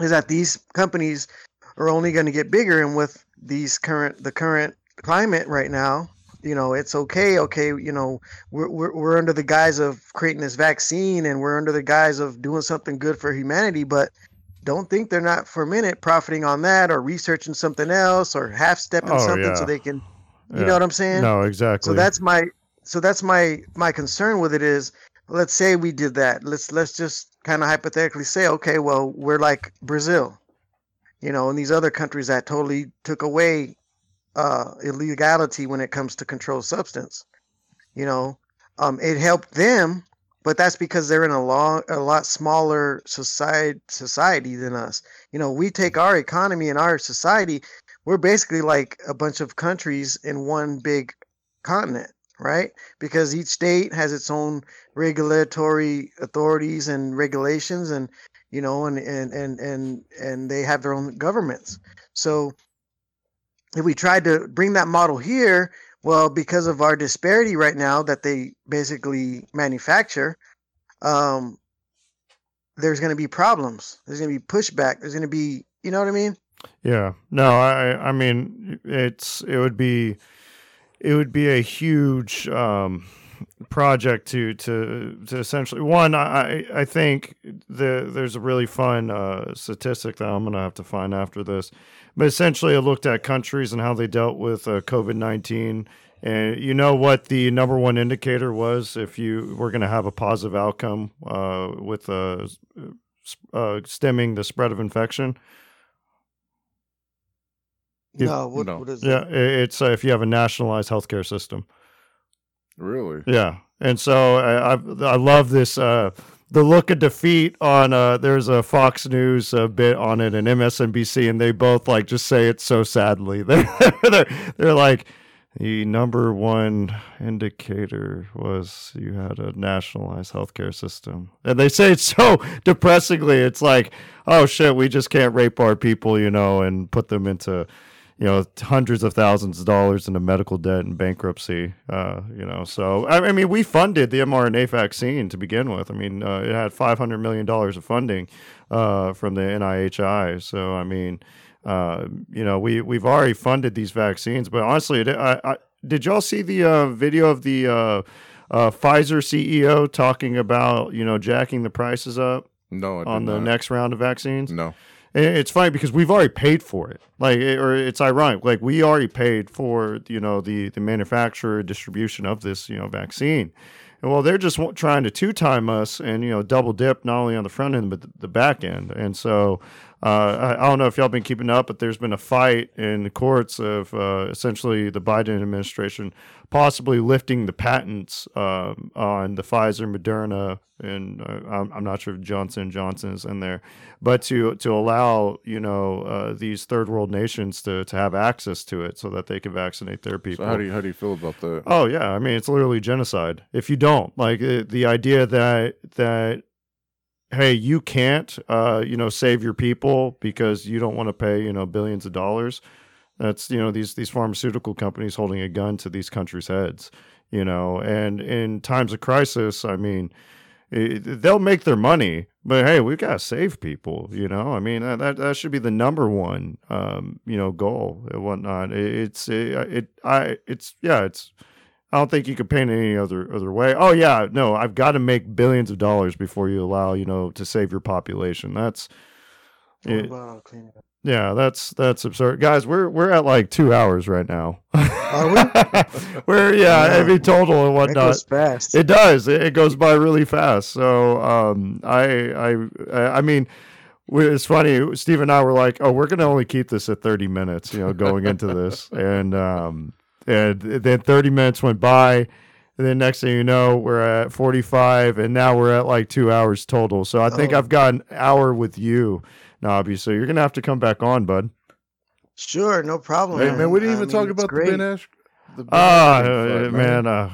is that these companies are only going to get bigger. And with these current, the current climate right now, you know, it's okay. Okay. You know, we're, we're, we're under the guise of creating this vaccine and we're under the guise of doing something good for humanity, but don't think they're not for a minute profiting on that or researching something else or half stepping Oh, something so they can, you Yeah. know what I'm saying? No, exactly. So that's my, so that's my, my concern with it is, let's say we did that. Let's, let's just kind of hypothetically say, okay, well, we're like Brazil, you know, and these other countries that totally took away uh, illegality when it comes to controlled substance. You know, um, it helped them, but that's because they're in a long, a lot smaller society society than us. You know, we take our economy and our society. We're basically like a bunch of countries in one big continent, right? Because each state has its own regulatory authorities and regulations, and you know, and and and and and they have their own governments. So if we tried to bring that model here, well, because of our disparity right now that they basically manufacture, um, there's going to be problems. There's going to be pushback. There's going to be, you know what I mean? Yeah. No, I I mean it's it would be it would be a huge um project to to to essentially one I I I think the there's a really fun uh statistic that I'm going to have to find after this. But essentially it looked at countries and how they dealt with uh, COVID-19 and you know what the number one indicator was if you were going to have a positive outcome uh with uh, uh stemming the spread of infection? You- no, what, no. what is Yeah, that? it's uh, if you have a nationalized healthcare system. Really? Yeah, and so I I, I love this. Uh, the look of defeat on uh, there's a Fox News uh, bit on it and MSNBC, and they both like just say it so sadly. They're they're, they're like the number one indicator was you had a nationalized healthcare system, and they say it so depressingly. It's like, oh shit, we just can't rape our people, you know, and put them into you know hundreds of thousands of dollars into medical debt and bankruptcy uh, you know so I, I mean we funded the mrna vaccine to begin with i mean uh, it had 500 million dollars of funding uh, from the NIH so i mean uh, you know we, we've already funded these vaccines but honestly it, I, I, did y'all see the uh, video of the uh, uh, pfizer ceo talking about you know jacking the prices up No, on the not. next round of vaccines No. It's funny because we've already paid for it. Like, or it's ironic. Like, we already paid for you know the the manufacturer distribution of this you know vaccine. And well, they're just trying to two time us and you know double dip not only on the front end but the back end. And so uh, I, I don't know if y'all been keeping up, but there's been a fight in the courts of uh, essentially the Biden administration possibly lifting the patents um, on the Pfizer, Moderna, and uh, I'm, I'm not sure if Johnson Johnson is in there, but to to allow you know uh, these third world nations to to have access to it so that they can vaccinate their people. So how do you how do you feel about that? Oh yeah, I mean it's literally genocide. If you don't like the idea that that hey you can't uh you know save your people because you don't want to pay you know billions of dollars. That's you know these these pharmaceutical companies holding a gun to these countries' heads. You know, and in times of crisis, I mean, it, they'll make their money, but hey, we've got to save people. You know, I mean that that, should be the number one um, you know goal and whatnot. It, it's it, it I it's yeah it's I don't think you could paint it any other other way. Oh yeah, no, I've got to make billions of dollars before you allow you know to save your population. That's it- about I'll clean it yeah, that's that's absurd, guys. We're we're at like two hours right now. Are we? we're yeah, Yeah. every total and whatnot. goes fast. It does. It, it goes by really fast. So um, I I I mean. It's funny. Steve and I were like, "Oh, we're gonna only keep this at thirty minutes," you know, going into this, and um, and then thirty minutes went by, and then next thing you know, we're at forty-five, and now we're at like two hours total. So I think Oh. I've got an hour with you, Nabi. So you're gonna have to come back on, bud. Sure, no problem. Hey man, we didn't I even mean, talk it's about the great. Ben Ash. The Ah, uh, man. Uh,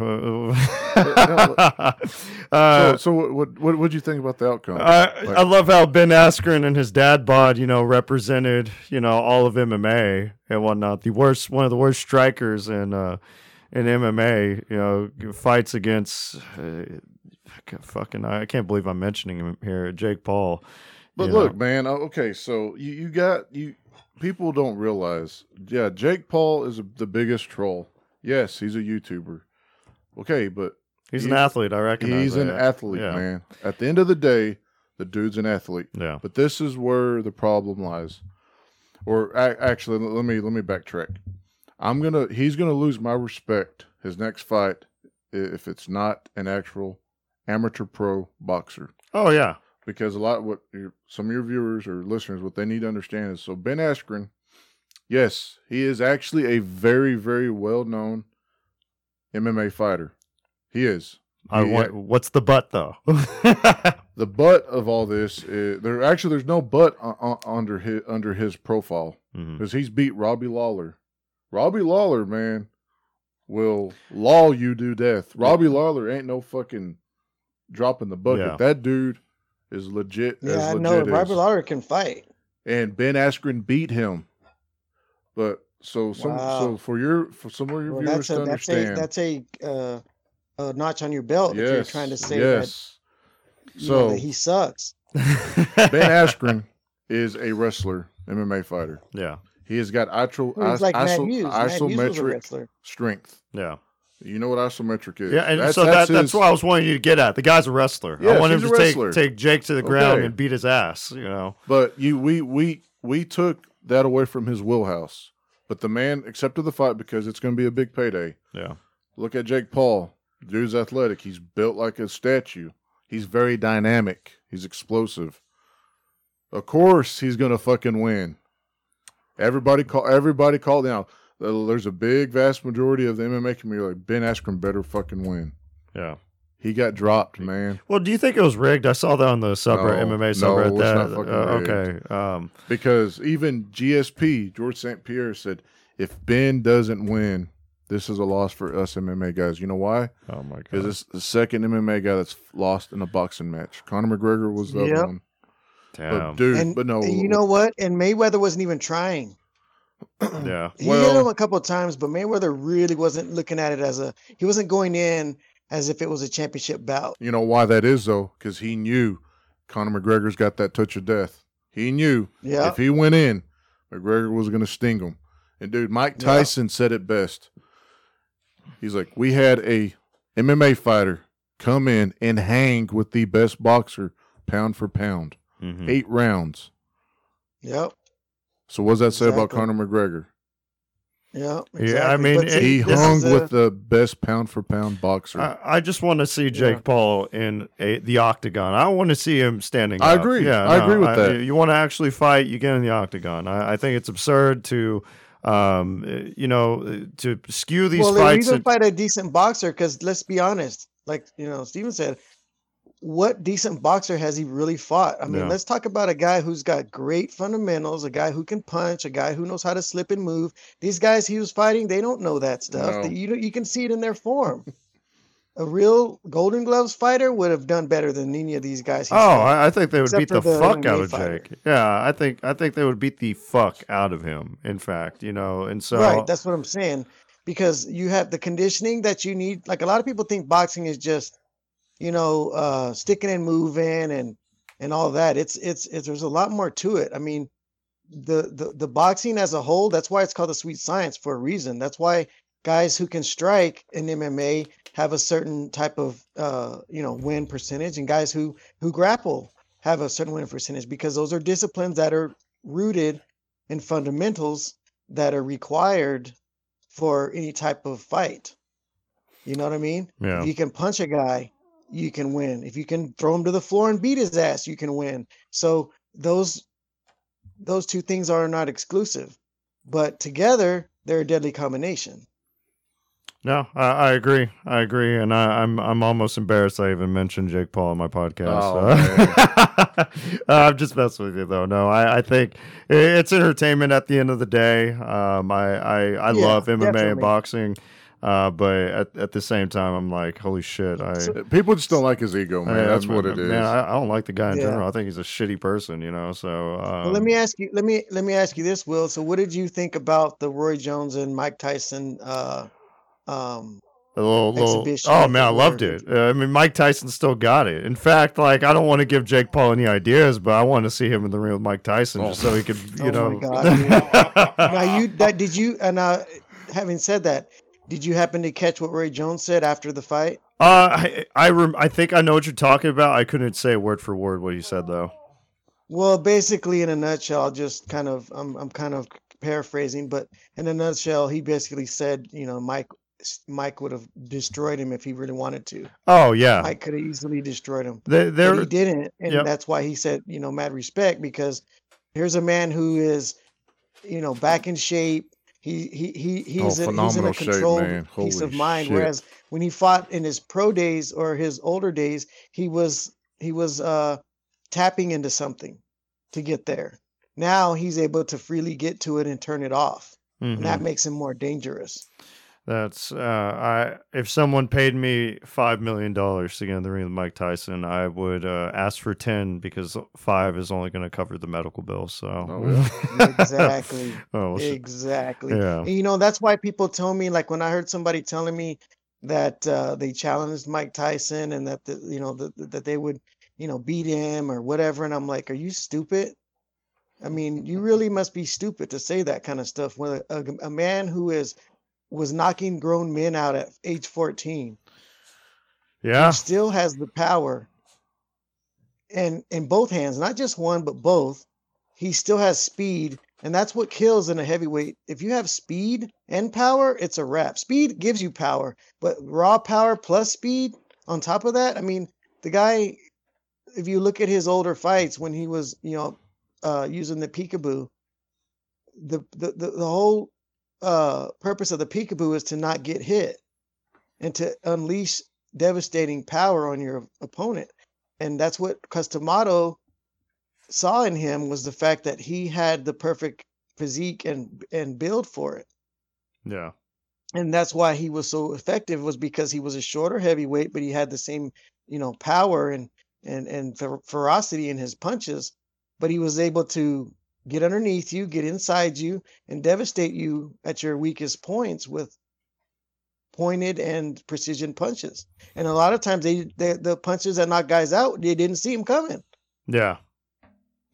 uh, so, so what what would you think about the outcome? I, Like- I love how Ben Askren and his dad bod, you know, represented, you know, all of MMA and whatnot. The worst, one of the worst strikers in uh, in MMA, you know, fights against uh, fucking. I can't believe I'm mentioning him here, Jake Paul. But look, know. man. Okay, so you, you got you. People don't realize. Yeah, Jake Paul is a, the biggest troll. Yes, he's a YouTuber. Okay, but he's an athlete. I recognize. he's an athlete, Yeah. man. At the end of the day, the dude's an athlete. Yeah. But this is where the problem lies. Or actually, let me let me backtrack. I'm gonna. He's gonna lose my respect his next fight if it's not an actual amateur pro boxer Oh yeah. because a lot what your, some of your viewers or listeners what they need to understand is so Ben Askren, yes, he is actually a very very well known MMA fighter. He is. I He- want, what's the butt though? the butt of all this is there. Actually, there's no butt uh, uh, under his under his profile because he's beat Robbie Lawler. Robbie Lawler, man, will law you to death. Robbie Lawler ain't no fucking dropping the bucket. Yeah. That dude is legit. as Yeah, I legit know. as- Robert Lawler can fight. and Ben Askren beat him. But so some Wow. so for your for some of your Well, viewers that's a to that's a that's a uh, a notch on your belt. if yes, you're trying to say yes. that, you know, So that he sucks. Ben Askren is a wrestler, MMA fighter. yeah. He has got iso, Well, he's is- like iso- Matt Hughes isometric wrestler. strength. Yeah. You know what isometric is? Yeah, and That's- so that, that's his- what I was wanting you to get at. The guy's a wrestler. I want him he's to a take wrestler. take Jake to the ground Okay. and beat his ass. You know. But you, we, we, we took that away from his wheelhouse. But the man accepted the fight because it's going to be a big payday. Yeah. Look at Jake Paul. Dude's athletic. He's built like a statue. He's very dynamic. He's explosive. Of course, he's gonna fucking win. Everybody call. Everybody call now. There's a big, vast majority of the MMA community like Ben Askren better fucking win. Yeah. He got dropped, man. Well, do you think it was rigged? I saw that on the subreddit, No, MMA no, subreddit. it's that, not fucking uh, rigged. okay. Um, Because even GSP George St. Pierre said, if Ben doesn't win, this is a loss for us MMA guys. You know why? oh my God. Because god. it's the second MMA guy that's lost in a boxing match. Conor McGregor was the Yep. other one. But Damn. dude, and but no, and you know what? And Mayweather wasn't even trying. yeah. He hit him a couple of times, but Mayweather really wasn't looking at it as a. He wasn't going in as if it was a championship bout. You know why that is though? Because he knew Conor McGregor's got that touch of death. He knew Yeah, if he went in, McGregor was going to sting him. And dude, Mike Yeah. Tyson said it best. He's like, we had a MMA fighter come in and hang with the best boxer pound for pound, Mhm. eight rounds. yep, So what does that say about Exactly. Conor McGregor? Yep. Yeah, I mean, it- see, He hung is a- with the best pound for pound boxer. I, I just want to see Jake Yeah. Paul in a, the octagon. I want to see him standing. I up. agree. Yeah, I agree with that. You want to actually fight, you get in the octagon. I, I think it's absurd to, um, uh, you know, uh, to skew these well, they fights. even and- fight a decent boxer because let's be honest, like you know, Stephen said, what decent boxer has he really fought? I mean, Yeah. let's talk about a guy who's got great fundamentals, a guy who can punch, a guy who knows how to slip and move. These guys he was fighting, they don't know that stuff. No. You you can see it in their form. a real Golden Gloves fighter would have done better than any of these guys. Oh, fought. I, think they would beat the, the fuck out of. Jake. Yeah, I think I think they would beat the fuck out of him. In fact, you know, and so Right, that's what I'm saying. Because you have the conditioning that you need. Like a lot of people think boxing is just, you know, uh sticking and moving and and all that. It's it's it's there's a lot more to it. I mean, the the the boxing as a whole, that's why it's called the sweet science for a reason. That's why guys who can strike in MMA have a certain type of uh, you know win percentage, and guys who who grapple have a certain win percentage because those are disciplines that are rooted in fundamentals that are required for any type of fight. You know what I mean? Yeah. If you can punch a guy, you can win. If you can throw him to the floor and beat his ass, you can win. So those those two things are not exclusive, but together they're a deadly combination. No, I, I agree. I agree, and I, I'm I'm almost embarrassed I even mentioned Jake Paul on my podcast. Oh. Uh, I'm just messing with you though. No, I, I think it's entertainment at the end of the day. Um, I I, I Yeah, love MMA definitely. and boxing, uh, but at, at the same time, I'm like, holy shit, I. So- People just don't like his ego, man. I- That's I'm- what it is. Man, I, I don't like the guy in Yeah. general. I think he's a shitty person, you know. So um, well, let me ask you. Let me let me ask you this, Will. So, what did you think about the Roy Jones and Mike Tyson? Uh, um, A little, little. Oh man, I loved it. Uh, I mean, Mike Tyson still got it. In fact, like I don't want to give Jake Paul any ideas, but I want to see him in the ring with Mike Tyson just so he could, you Oh know. my God, now you that did you and uh, having said that, did you happen to catch what Roy Jones said after the fight? Uh, I I, rem- I think I know what you're talking about. I couldn't say word for word what he said though. Well, basically, in a nutshell, just kind of I'm I'm kind of paraphrasing, but in a nutshell, he basically said, you know, Mike Mike would have destroyed him if he really wanted to. Oh yeah, Mike could have easily destroyed him. they, but he didn't, and Yep. that's why he said, you know, mad respect because here's a man who is, you know, back in shape. He he he he's, Oh, a, he's in a shape, controlled man. peace of mind. shit. Whereas when he fought in his pro days or his older days, he was he was uh tapping into something to get there. Now he's able to freely get to it and turn it off, Mhm. and that makes him more dangerous. That's uh, I. If someone paid me five million dollars to get in the ring with Mike Tyson, I would uh, ask for ten because five is only going to cover the medical bill. So Oh, Exactly. oh. Exactly. Yeah. And, you know, that's why people tell me, like when I heard somebody telling me that uh, they challenged Mike Tyson and that the, you know that that they would you know beat him or whatever, and I'm like, are you stupid? I mean, you really must be stupid to say that kind of stuff when a, a, a man who is was knocking grown men out at age 14 yeah, still has the power and in both hands, not just one, but both. He still has speed, and that's what kills in a heavyweight. If you have speed and power, it's a wrap. Speed gives you power, but raw power plus speed on top of that, I mean, the guy, if you look at his older fights when he was, you know, uh, using the peekaboo, the, the, the, the whole uh, purpose of the peekaboo is to not get hit and to unleash devastating power on your opponent. And that's what Cus D'Amato saw in him was the fact that he had the perfect physique and and build for it. yeah, And that's why he was so effective was because he was a shorter heavyweight, but he had the same, you know, power and and and fer- ferocity in his punches, but he was able to get underneath you, get inside you, and devastate you at your weakest points with pointed and precision punches. And a lot of times they, they the punches that knock guys out, they didn't see him coming. yeah.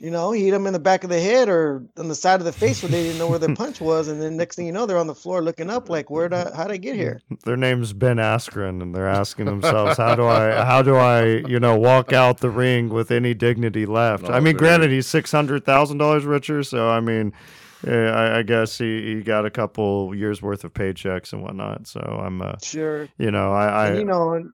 You know, hit them in the back of the head or on the side of the face where they didn't know where their punch was, and then next thing you know, they're on the floor looking up like, "Where would how did I get here?" Their name's Ben Askren, and they're asking themselves, "How do I, how do I, you know, walk out the ring with any dignity left?" I mean, dude. granted, he's six hundred thousand dollars richer, so I mean, eh, I, I guess he, he got a couple years worth of paychecks and whatnot. So I'm, uh, Sure. you know, I, I and you know,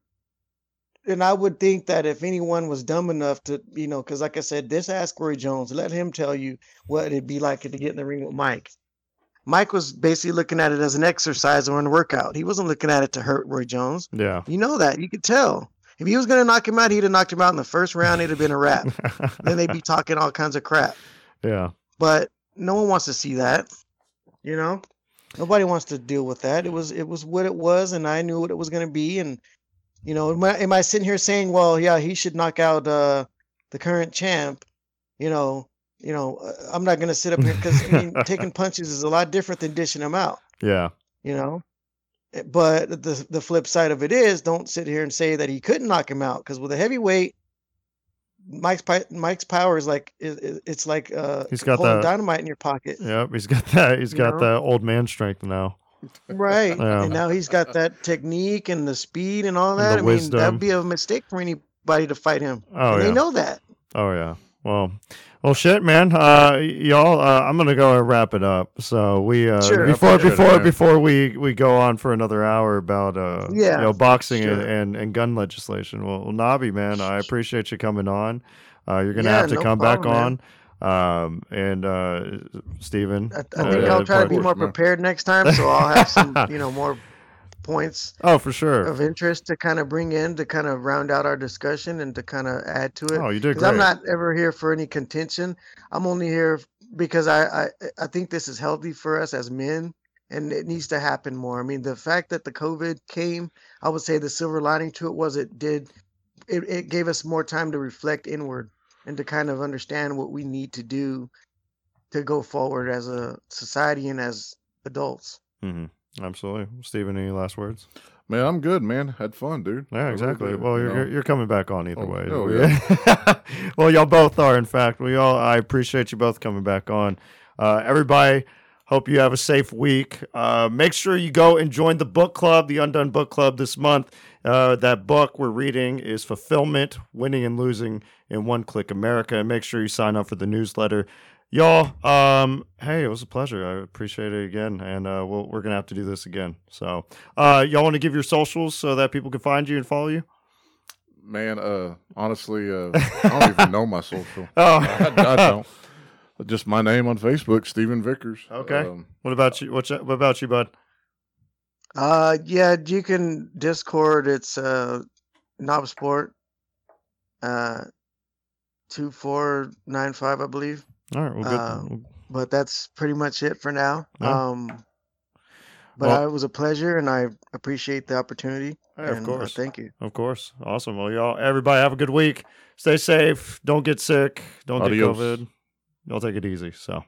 and, I would think that if anyone was dumb enough to, you know, because like I said, this ask Roy Jones, let him tell you what it'd be like to get in the ring with Mike. Mike was basically looking at it as an exercise or a workout. He wasn't looking at it to hurt Roy Jones. yeah. You know that. You could tell. If he was going to knock him out, he'd have knocked him out in the first round. It'd have been a wrap. then they'd be talking all kinds of crap. yeah. But no one wants to see that. You know, nobody wants to deal with that. It was it was what it was, and I knew what it was going to be. And you know, am I, am I sitting here saying, well, yeah, he should knock out uh, the current champ? You know, you know, uh, I'm not going to sit up here because I mean, taking punches is a lot different than dishing them out. Yeah. You know. Eh, But the the flip side of it is, don't sit here and say that he couldn't knock him out because with a heavyweight, Mike's Mike's power is like it, it- it's like uh, He's got that- dynamite in your pocket. Yep. He's got that. He's You got know? that old man strength now. Right. Yeah. And now he's got that technique and the speed and all And that. the I mean, that'd be a mistake for anybody to fight him. Oh and yeah. They know that. Oh yeah. Well, well, shit, man. Uh, y'all, uh, I'm gonna go and wrap it up. So we uh, Sure. before Appreciate before man. before we we go on for another hour about uh Yeah, you know boxing and, sure. and and gun legislation. Well, well, Nabi, man, I appreciate you coming on. Uh, you're gonna Yeah, have to no come back problem, on. Um, and uh, Stephen. I, I uh, think yeah, I'll try to be more prepared next time, so I'll have some, you know, more points Oh, for sure. of interest to kind of bring in to kind of round out our discussion and to kind of add to it. Oh, you did great. I'm not ever here for any contention. I'm only here because I, I I think this is healthy for us as men, and it needs to happen more. I mean, the fact that the COVID came, I would say the silver lining to it was it did, it, it gave us more time to reflect inward and to kind of understand what we need to do to go forward as a society and as adults. hmm Absolutely, Stephen. Any last words? Man, I'm good, man. Had fun, dude. Yeah, exactly. well, you you're know. you're- you're coming back on either Oh, way. hell We- well, y'all both are. In fact, we all. I appreciate you both coming back on. Uh, everybody, hope you have a safe week. Uh, make sure you go and join the book club, the Undunn Book Club, this month. Uh, that book we're reading is Fulfillment: Winning and Losing in One Click America. And make sure you sign up for the newsletter. Y'all, um, hey, it was a pleasure. I appreciate it again, and uh, we'll, we're gonna have to do this again. So, uh, y'all want to give your socials so that people can find you and follow you? Man, uh, honestly, uh, I don't even know my social. Oh, I, I don't. Just my name on Facebook, Stephen Vickers. Okay. Um, What about you? What, what about you, bud? Uh, yeah, you can Discord. It's uh, Knob Sport, uh, two four nine five, I believe. All right, well, good. Um, But that's pretty much it for now. Yeah. Um, but Well- uh, it was a pleasure, and I appreciate the opportunity. Hey, of and, uh, course. thank you. of course. Awesome. Well, y'all, everybody, have a good week. Stay safe. Don't get sick. Don't Adios. get COVID. Y'all take it easy. So.